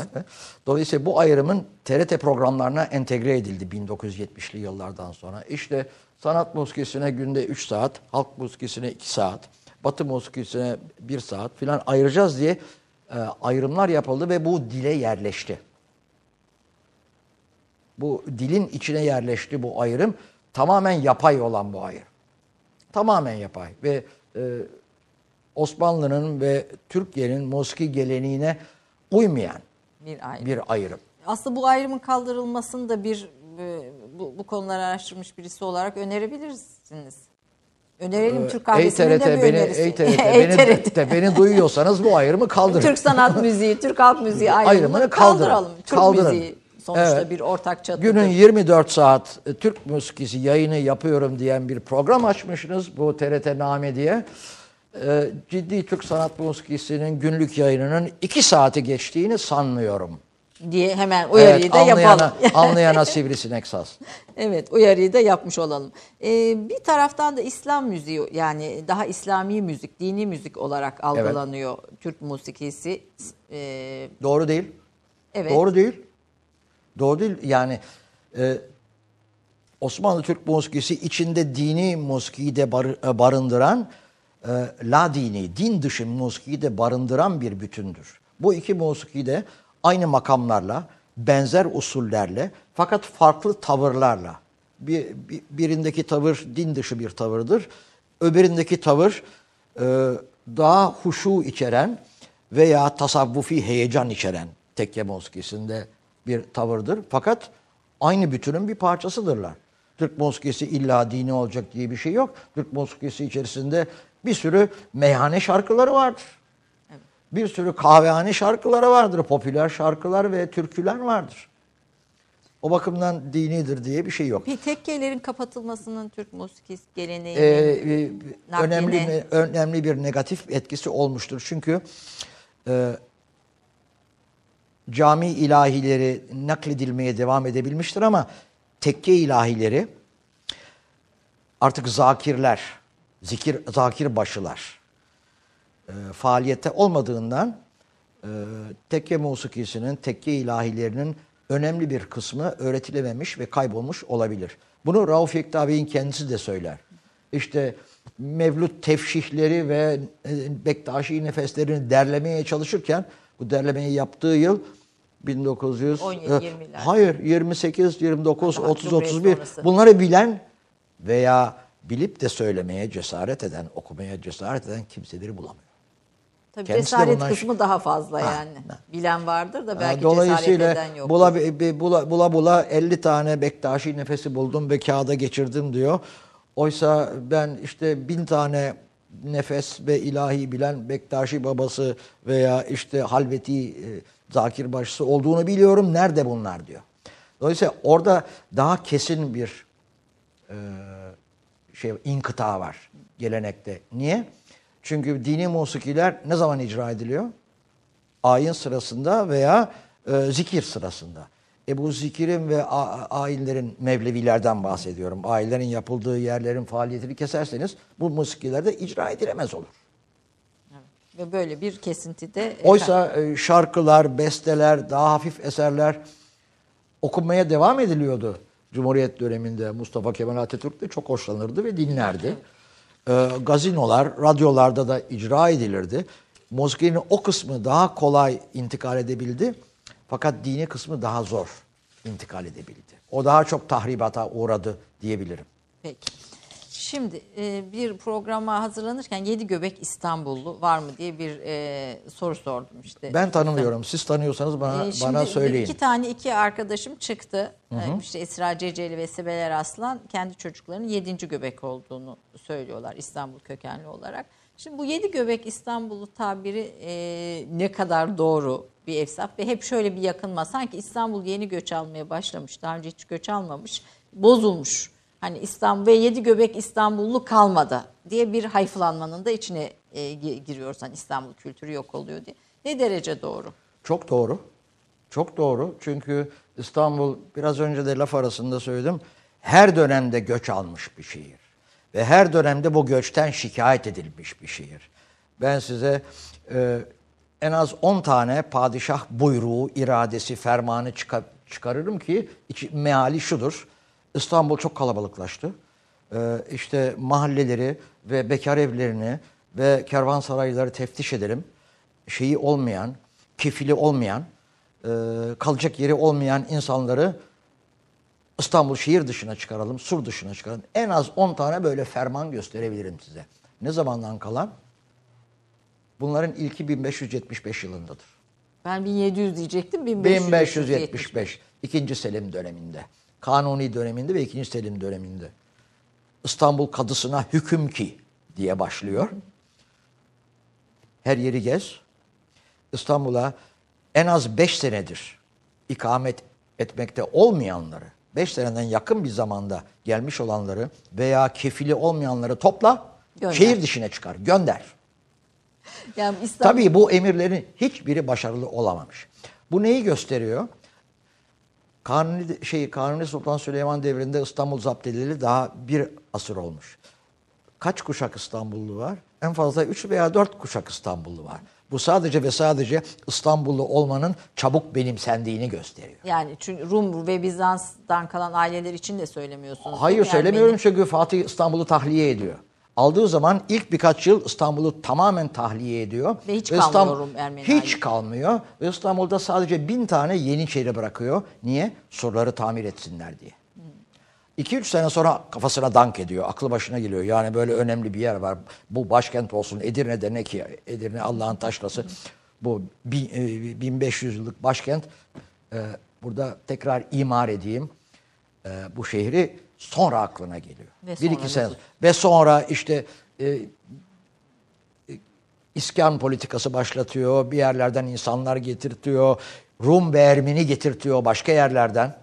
Dolayısıyla bu ayrımın TRT programlarına entegre edildi 1970'li yıllardan sonra. İşte sanat musikisine günde 3 saat, halk musikisine 2 saat, batı musikisine 1 saat filan ayıracağız diye e, ayrımlar yapıldı ve bu dile yerleşti. Bu dilin içine yerleşti bu ayrım. Tamamen yapay olan bu ayrım. Tamamen yapay ve e, Osmanlı'nın ve Türkiye'nin musiki geleneğine uymayan Bir ayrım. bir ayrım. Aslında bu ayrımın kaldırılmasını da bir e, bu, bu konuları araştırmış birisi olarak önerebilirsiniz. Önerelim Türk Ey kahvesinin de bir beni, önerisi. beni, beni duyuyorsanız bu ayrımı kaldırın. Türk sanat müziği, Türk halk müziği ayrımını, Ayrımını kaldırın. kaldıralım. Türk Kaldırın. müziği sonuçta Evet. bir ortak çatıdır. Günün 24 saat e, Türk musikisi yayını yapıyorum diyen bir program açmışsınız bu TRT Name diye. E, ciddi Türk sanat musikisinin günlük yayınının 2 saati geçtiğini sanmıyorum. diye hemen uyarıyı Evet, da anlayana, yapalım. anlayana sivrisinek saz. Evet uyarıyı da yapmış olalım. Ee, bir taraftan da İslam müziği yani daha İslami müzik, dini müzik olarak algılanıyor Türk musikisi. Ee, Doğru değil. evet. Doğru değil. Doğru değil. Yani e, Osmanlı Türk musikisi içinde dini musikiyi de bar- e, barındıran, e, la dini, din dışı musikiyi de barındıran bir bütündür. Bu iki musiki de aynı makamlarla, benzer usullerle fakat farklı tavırlarla. Bir, bir- birindeki tavır din dışı bir tavırdır. Öbüründeki tavır e, daha huşu içeren veya tasavvufi heyecan içeren tekke muskisinde bir tavırdır. Fakat aynı bütünün bir parçasıdırlar. Türk musikisi illa dini olacak diye bir şey yok. Türk musikisi içerisinde bir sürü meyhane şarkıları vardır. Bir sürü kahvehane şarkıları vardır. Popüler şarkılar ve türküler vardır. O bakımdan dinidir diye bir şey yok. Bir tekkelerin kapatılmasının Türk musiki geleneği Ee, e, önemli önemli bir negatif etkisi olmuştur. Çünkü e, cami ilahileri nakledilmeye devam edebilmiştir ama tekke ilahileri artık zakirler, zikir zakir başılar e, faaliyette olmadığından e, tekke musikisinin, tekke ilahilerinin önemli bir kısmı öğretilememiş ve kaybolmuş olabilir. Bunu Rauf Yekta Bey'in kendisi de söyler. İşte Mevlüt tefşihleri ve e, Bektaşi nefeslerini derlemeye çalışırken bu derlemeyi yaptığı yıl 1900 17, e, 20'ler. hayır 28 29 Daha 30 Cumhuriyet 31 sonrası. bunları bilen veya bilip de söylemeye cesaret eden, okumaya cesaret eden kimseleri bulamıyor. Tabii Kendisi cesaret bundan- kısmı daha fazla yani. ha. Bilen vardır da belki Dolayısıyla cesaret eden yok. bula, be- bula, bula bula 50 tane Bektaşi nefesi buldum ve kağıda geçirdim diyor. Oysa ben işte bin tane nefes ve ilahi bilen Bektaşi babası veya işte Halveti e, Zakir başısı olduğunu biliyorum. Nerede bunlar diyor. Dolayısıyla orada daha kesin bir e, şey inkıta var gelenekte. Niye? Çünkü dini musikiler ne zaman icra ediliyor? ayin sırasında veya e, zikir sırasında. E bu zikirin ve ayinlerin Mevlevilerden bahsediyorum. Ayinlerin yapıldığı yerlerin faaliyetini keserseniz bu musikiler de icra edilemez olur. Ve böyle bir kesintide Oysa e, şarkılar, besteler, daha hafif eserler okunmaya devam ediliyordu. Cumhuriyet döneminde Mustafa Kemal Atatürk de çok hoşlanırdı ve dinlerdi. E, gazinolar, radyolarda da icra edilirdi. Musikinin o kısmı daha kolay intikal edebildi. Fakat dini kısmı daha zor intikal edebildi. O daha çok tahribata uğradı diyebilirim. Peki. Şimdi e, bir programa hazırlanırken Yedi Göbek İstanbullu var mı diye bir e, soru sordum işte. Ben tanımıyorum. Siz tanıyorsanız bana, E, şimdi bana söyleyin. iki tane iki arkadaşım çıktı. E, İşte Esra Ceceli ve Sibel Aslan kendi çocuklarının yedinci göbek olduğunu söylüyorlar İstanbul kökenli olarak. Şimdi bu yedi göbek İstanbullu tabiri e, ne kadar doğru bir efsaf ve hep şöyle bir yakınma. Sanki İstanbul yeni göç almaya başlamış. Daha önce hiç göç almamış. Bozulmuş. Hani İstanbul ve yedi göbek İstanbullu kalmadı diye bir hayflanmanın da içine e, gi- giriyoruz. Hani İstanbul kültürü yok oluyor diye. Ne derece doğru? Çok doğru. Çok doğru. Çünkü İstanbul biraz önce de laf arasında söyledim. Her dönemde göç almış bir şehir. Ve her dönemde bu göçten şikayet edilmiş bir şehir. Ben size e, en az 10 tane padişah buyruğu, iradesi, fermanı çıkar, çıkarırım ki içi, meali şudur. İstanbul çok kalabalıklaştı. Ee, işte mahalleleri ve bekar evlerini ve kervansarayları teftiş edelim. Şeyi olmayan, kefili olmayan, e, kalacak yeri olmayan insanları İstanbul şehir dışına çıkaralım, sur dışına çıkaralım. En az 10 tane böyle ferman gösterebilirim size. Ne zamandan kalan? Bunların ilki 1575 yılındadır. Ben 1700 diyecektim. 1575. 1575. ikinci Selim döneminde. Kanuni döneminde ve ikinci Selim döneminde. İstanbul kadısına hüküm ki diye başlıyor. Her yeri gez. İstanbul'a en az beş senedir ikamet etmekte olmayanları, beş seneden yakın bir zamanda gelmiş olanları veya kefili olmayanları topla, Gönder. şehir dışına çıkar, gönder. Yani İstanbul Tabii bu emirlerin hiçbiri başarılı olamamış. Bu neyi gösteriyor? Kanuni şey Kanuni Sultan Süleyman devrinde İstanbul zapt edileli daha bir asır olmuş. Kaç kuşak İstanbullu var? En fazla 3 veya 4 kuşak İstanbullu var. Bu sadece ve sadece İstanbullu olmanın çabuk benimsendiğini gösteriyor. yani çünkü Rum ve Bizans'tan kalan aileler için de söylemiyorsunuz. Hayır mi? söylemiyorum Ermeni- çünkü Fatih İstanbul'u tahliye ediyor. Aldığı zaman ilk birkaç yıl İstanbul'u tamamen tahliye ediyor. Ve hiç İstanbul- kalmıyor Rum Ermeni Hiç ailesi. kalmıyor. Ve İstanbul'da sadece bin tane Yeniçeri bırakıyor. Niye? Surları tamir etsinler diye. 2-3 sene sonra kafasına dank ediyor. Aklı başına geliyor. Yani böyle önemli bir yer var. Bu başkent olsun. Edirne'de ne ki? Edirne Allah'ın taşlası. Bu bin- e, 1500 yıllık başkent e, burada tekrar imar edeyim. Ee, bu şehri sonra aklına geliyor. Ve bir iki sene. Ve sonra işte e, e, iskan politikası başlatıyor. Bir yerlerden insanlar getirtiyor. Rum ve Ermeni getirtiyor başka yerlerden.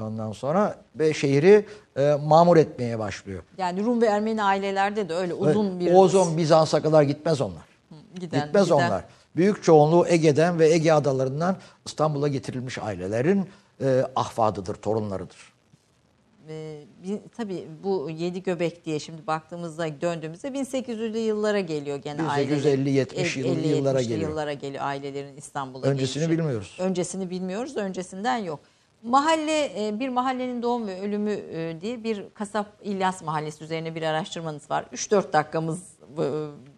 Ondan sonra ve şehri e, mamur etmeye başlıyor. Yani Rum ve Ermeni ailelerde de öyle uzun bir Ozon Bizans'a kadar gitmez onlar. giden, Gitmez giden- onlar. Büyük çoğunluğu Ege'den ve Ege adalarından İstanbul'a getirilmiş ailelerin e, ahfadıdır, torunlarıdır. Ee, bir- tabii bu yedi göbek diye şimdi baktığımızda döndüğümüzde 1800'lü yıllara geliyor gene 1850-70 aileler. yıllı El- yıllara 50-70'li geliyor. yıllara geliyor ailelerin İstanbul'a Öncesini gelişi. bilmiyoruz. Öncesini bilmiyoruz, öncesinden yok. Mahalle e, bir mahallenin doğum ve ölümü e, diye bir kasap İlyas Mahallesi üzerine bir araştırmanız var. 3-4 dakikamız e,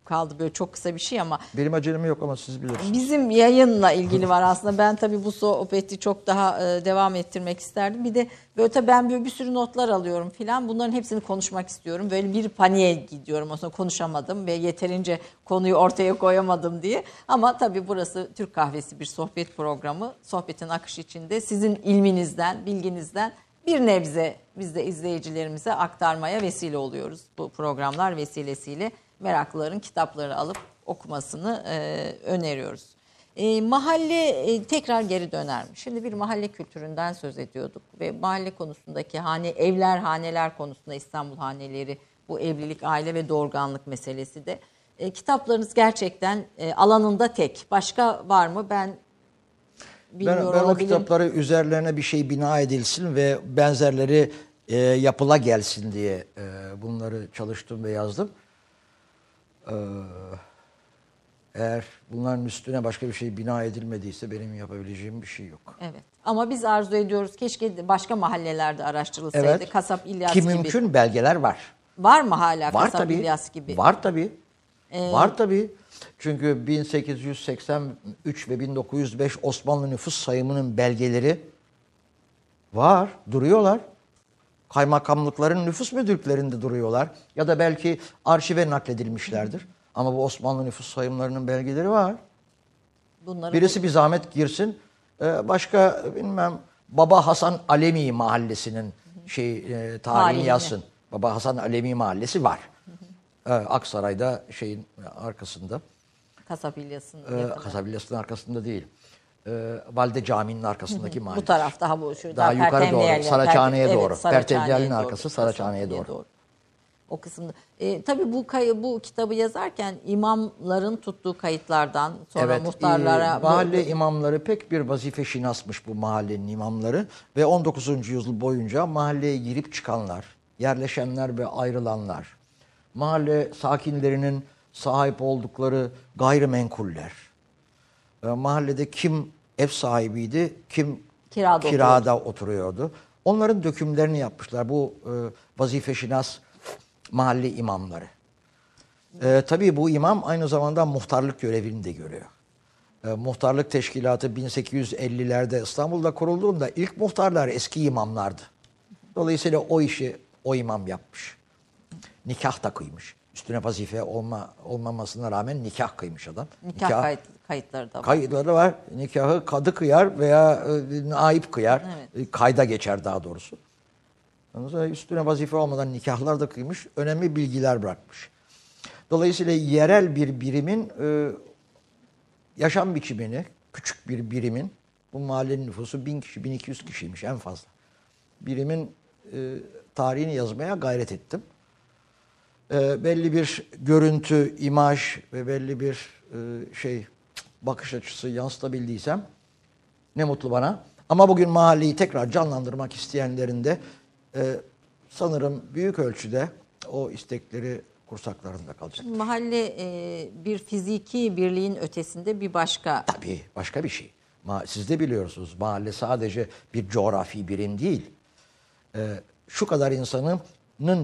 kaldı böyle çok kısa bir şey ama Benim acelem yok ama siz bilirsiniz. Bizim yayınla ilgili var aslında. Ben tabii bu sohbeti çok daha e, devam ettirmek isterdim. Bir de böyle tabii ben böyle bir sürü notlar alıyorum filan. Bunların hepsini konuşmak istiyorum. Böyle bir paniğe gidiyorum. Sonra konuşamadım ve yeterince konuyu ortaya koyamadım diye. Ama tabii burası Türk Kahvesi bir sohbet programı. Sohbetin akışı içinde sizin ilminizden, bilginizden bir nebze biz de izleyicilerimize aktarmaya vesile oluyoruz. Bu programlar vesilesiyle meraklıların kitapları alıp okumasını e, öneriyoruz. E, mahalle e, tekrar geri döner? Şimdi bir mahalle kültüründen söz ediyorduk ve mahalle konusundaki hane evler haneler konusunda İstanbul haneleri bu evlilik aile ve doğurganlık meselesi de e, kitaplarınız gerçekten e, alanında tek. Başka var mı? Ben Ben, bilmiyor ben o kitapları üzerlerine bir şey bina edilsin ve benzerleri e, yapıla gelsin diye e, bunları çalıştım ve yazdım. Ee, eğer bunların üstüne başka bir şey bina edilmediyse benim yapabileceğim bir şey yok. Evet. Ama biz arzu ediyoruz keşke başka mahallelerde araştırılsaydı. Evet. Kasap İlyas Ki gibi. mümkün belgeler var. Var mı hala Var Kasap tabii. İlyas gibi? Var tabii. Ee, Var tabii. Çünkü 1883 ve 1905 Osmanlı nüfus sayımının belgeleri var, duruyorlar. Kaymakamlıkların nüfus müdürlüklerinde duruyorlar. Ya da belki arşive nakledilmişlerdir. Ama bu Osmanlı nüfus sayımlarının belgeleri var. Bunları Birisi bir zahmet girsin. Ee, Başka bilmem Baba Hasan Alemi mahallesinin şey e, tarihini yazsın. Baba Hasan Alemi mahallesi var. Ee, Aksaray'da şeyin arkasında. Kasap İlyas'ın Ee, yakını. Kasabilyası'nın arkasında değil. Ee, Valide Caminin arkasındaki mahalle. Bu taraf daha bu şu Daha yukarı Pertemniyel- doğru, Saraçhane'ye doğru. Doğru, arkası, Saraçhane'ye Saraçhane'ye doğru. O kısımda. E, tabii bu kay- bu kitabı yazarken imamların tuttuğu kayıtlardan sonra Evet, muhtarlara e, mahalle imamları pek bir vazife şinasmış bu mahallenin imamları ve 19. yüzyıl boyunca mahalleye girip çıkanlar, yerleşenler ve ayrılanlar, mahalle sakinlerinin sahip oldukları gayrimenkuller, e, mahallede kim ev sahibiydi, kim Kirada kirada oturuyordu. Onların dökümlerini yapmışlar bu e, vazife şinas mahalle imamları. E, tabii bu imam aynı zamanda muhtarlık görevini de görüyor. E, muhtarlık teşkilatı 1850'lerde İstanbul'da kurulduğunda ilk muhtarlar eski imamlardı. Dolayısıyla o işi o imam yapmış. Nikah da kıymış. Üstüne vazife olma olmamasına rağmen nikah kıymış adam. nikah kayıt, kayıtları da var. Kayıtları var. Nikahı kadı kıyar veya e, naip kıyar. Evet. E, Kayda geçer daha doğrusu. Ondan sonra üstüne vazife olmadan nikahlar da kıymış. Önemli bilgiler bırakmış. Dolayısıyla yerel bir birimin e, yaşam biçimini, küçük bir birimin, bu mahallenin nüfusu 1000 kişi, 1200 kişiymiş en fazla. Birimin e, tarihini yazmaya gayret ettim. E, belli bir görüntü, imaj ve belli bir e, şey bakış açısı yansıtabildiysem ne mutlu bana. Ama bugün mahalleyi tekrar canlandırmak isteyenlerin de e, sanırım büyük ölçüde o istekleri kursaklarında kalacak. Mahalle e, bir fiziki birliğin ötesinde bir başka Tabii başka bir şey. Ma- Siz de biliyorsunuz mahalle sadece bir coğrafi birim değil. Ee, şu kadar insanın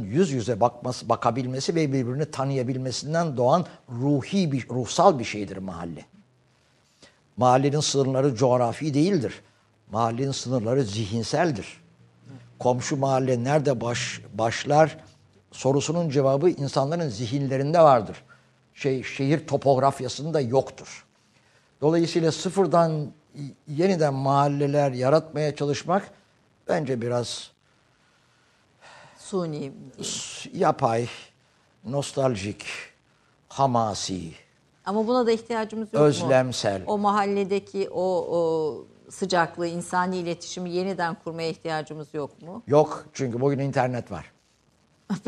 yüz yüze bakması, bakabilmesi ve birbirini tanıyabilmesinden doğan ruhi bir, ruhsal bir şeydir mahalle. Mahallenin sınırları coğrafi değildir. Mahallenin sınırları zihinseldir. Komşu mahalle nerede baş, başlar sorusunun cevabı insanların zihinlerinde vardır. Şey, şehir topografyasında yoktur. Dolayısıyla sıfırdan yeniden mahalleler yaratmaya çalışmak bence biraz Suni. yapay, nostaljik, hamasi, Ama buna da ihtiyacımız yok mu? özlemsel. O mahalledeki o, o sıcaklığı, insani iletişimi yeniden kurmaya ihtiyacımız yok mu? Yok çünkü bugün internet var.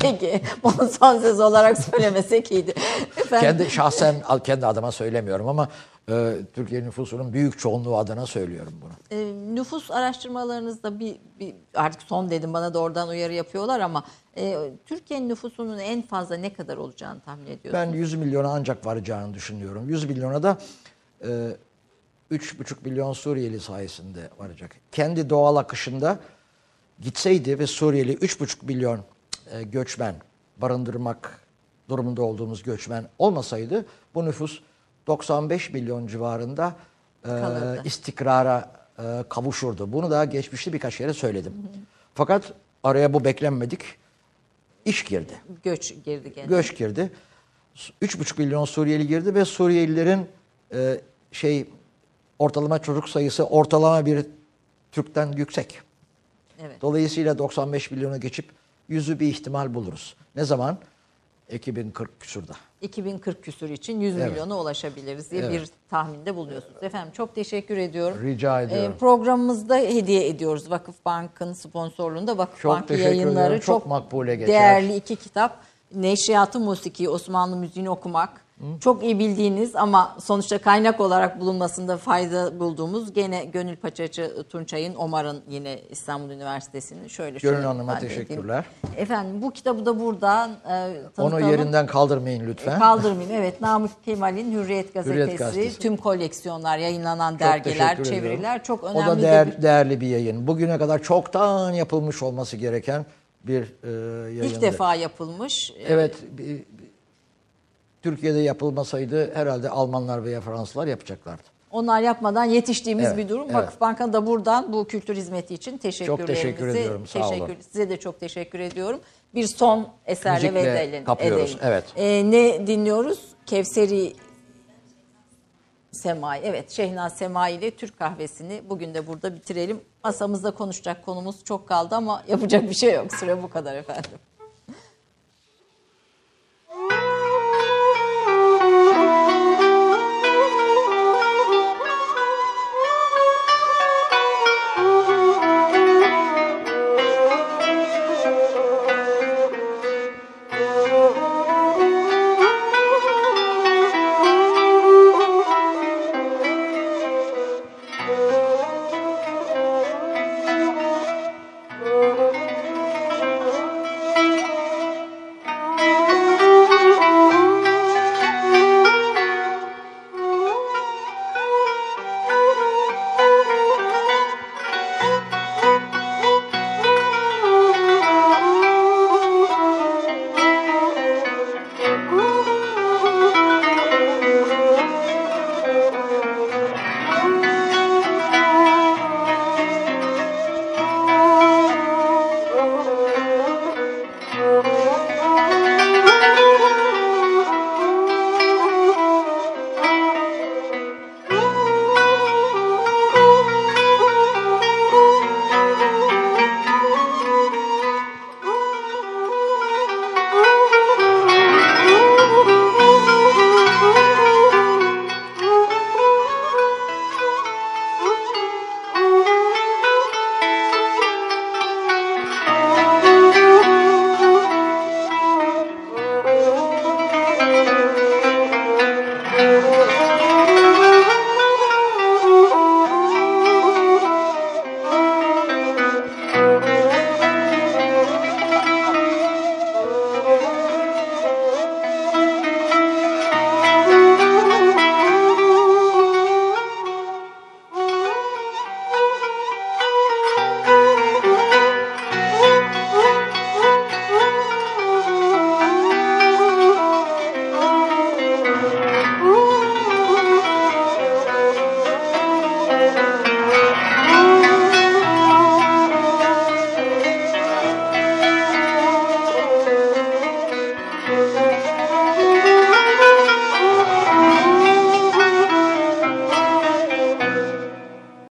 Peki, bunu son söz olarak söylemesek iyiydi. Efendim, Kendi şahsen kendi adıma söylemiyorum ama e, Türkiye nüfusunun büyük çoğunluğu adına söylüyorum bunu. e, nüfus araştırmalarınızda bir, bir artık son dedim bana da oradan uyarı yapıyorlar ama e, Türkiye'nin nüfusunun en fazla ne kadar olacağını tahmin ediyorsunuz? Ben 100 milyona ancak varacağını düşünüyorum. 100 milyona da e, 3,5 milyon Suriyeli sayesinde varacak. Kendi doğal akışında gitseydi ve Suriyeli 3,5 milyon e, göçmen barındırmak durumunda olduğumuz göçmen olmasaydı bu nüfus 95 milyon civarında e, Kalırdı. istikrara e, kavuşurdu. Bunu daha geçmişte birkaç kere söyledim. Fakat araya bu beklenmedik iş girdi Göç girdi gene. göç girdi. 3,5 milyon Suriyeli girdi ve Suriyelilerin e, şey ortalama çocuk sayısı ortalama bir Türk'ten yüksek. Evet. Dolayısıyla 95 milyonu geçip yüzü bir ihtimal buluruz. Ne zaman? 2040 küsurda. 2040 küsur için 100 Evet. milyona ulaşabiliriz diye Evet. bir tahminde bulunuyorsunuz. Efendim çok teşekkür ediyorum. Rica ediyorum. Ee, programımızda hediye ediyoruz Vakıfbank'ın sponsorluğunda. Vakıfbank teşekkür yayınları ediyorum. Çok makbule geçer. değerli iki kitap. Neşriyatı Musiki, Osmanlı müziğini okumak. Çok iyi bildiğiniz ama sonuçta kaynak olarak bulunmasında fayda bulduğumuz gene Gönül Paçacı Tunçay'ın Omar'ın yine İstanbul Üniversitesi'nin şöyle şöyle Gönül Hanım'a ifade edeyim. teşekkürler. Efendim bu kitabı da buradan e, Onu yerinden kaldırmayın lütfen. Kaldırmayın. Evet Namık Kemal'in Hürriyet Gazetesi, Hürriyet Gazetesi. tüm koleksiyonlar, yayınlanan Çok dergiler, çeviriler çok O önemli da de değer, bir- değerli bir yayın. Bugüne kadar çoktan yapılmış olması gereken bir e, yayındı. ilk defa yapılmış. Evet. Türkiye'de yapılmasaydı herhalde Almanlar veya Fransızlar yapacaklardı. Onlar yapmadan yetiştiğimiz Evet, bir durum. evet. Vakıfbank'a da buradan bu kültür hizmeti için teşekkürlerimizi teşekkür ediyorum, sağ olun. teşekkür, Size de çok teşekkür ediyorum. Bir son eserle Müzikle vedelim. kapıyoruz, edelim. evet. Ee, ne dinliyoruz? Kevseri Semai. Evet Şehnaz Semai ile Türk kahvesini bugün de burada bitirelim. Masamızda konuşacak konumuz çok kaldı ama yapacak bir şey yok. Süre bu kadar efendim.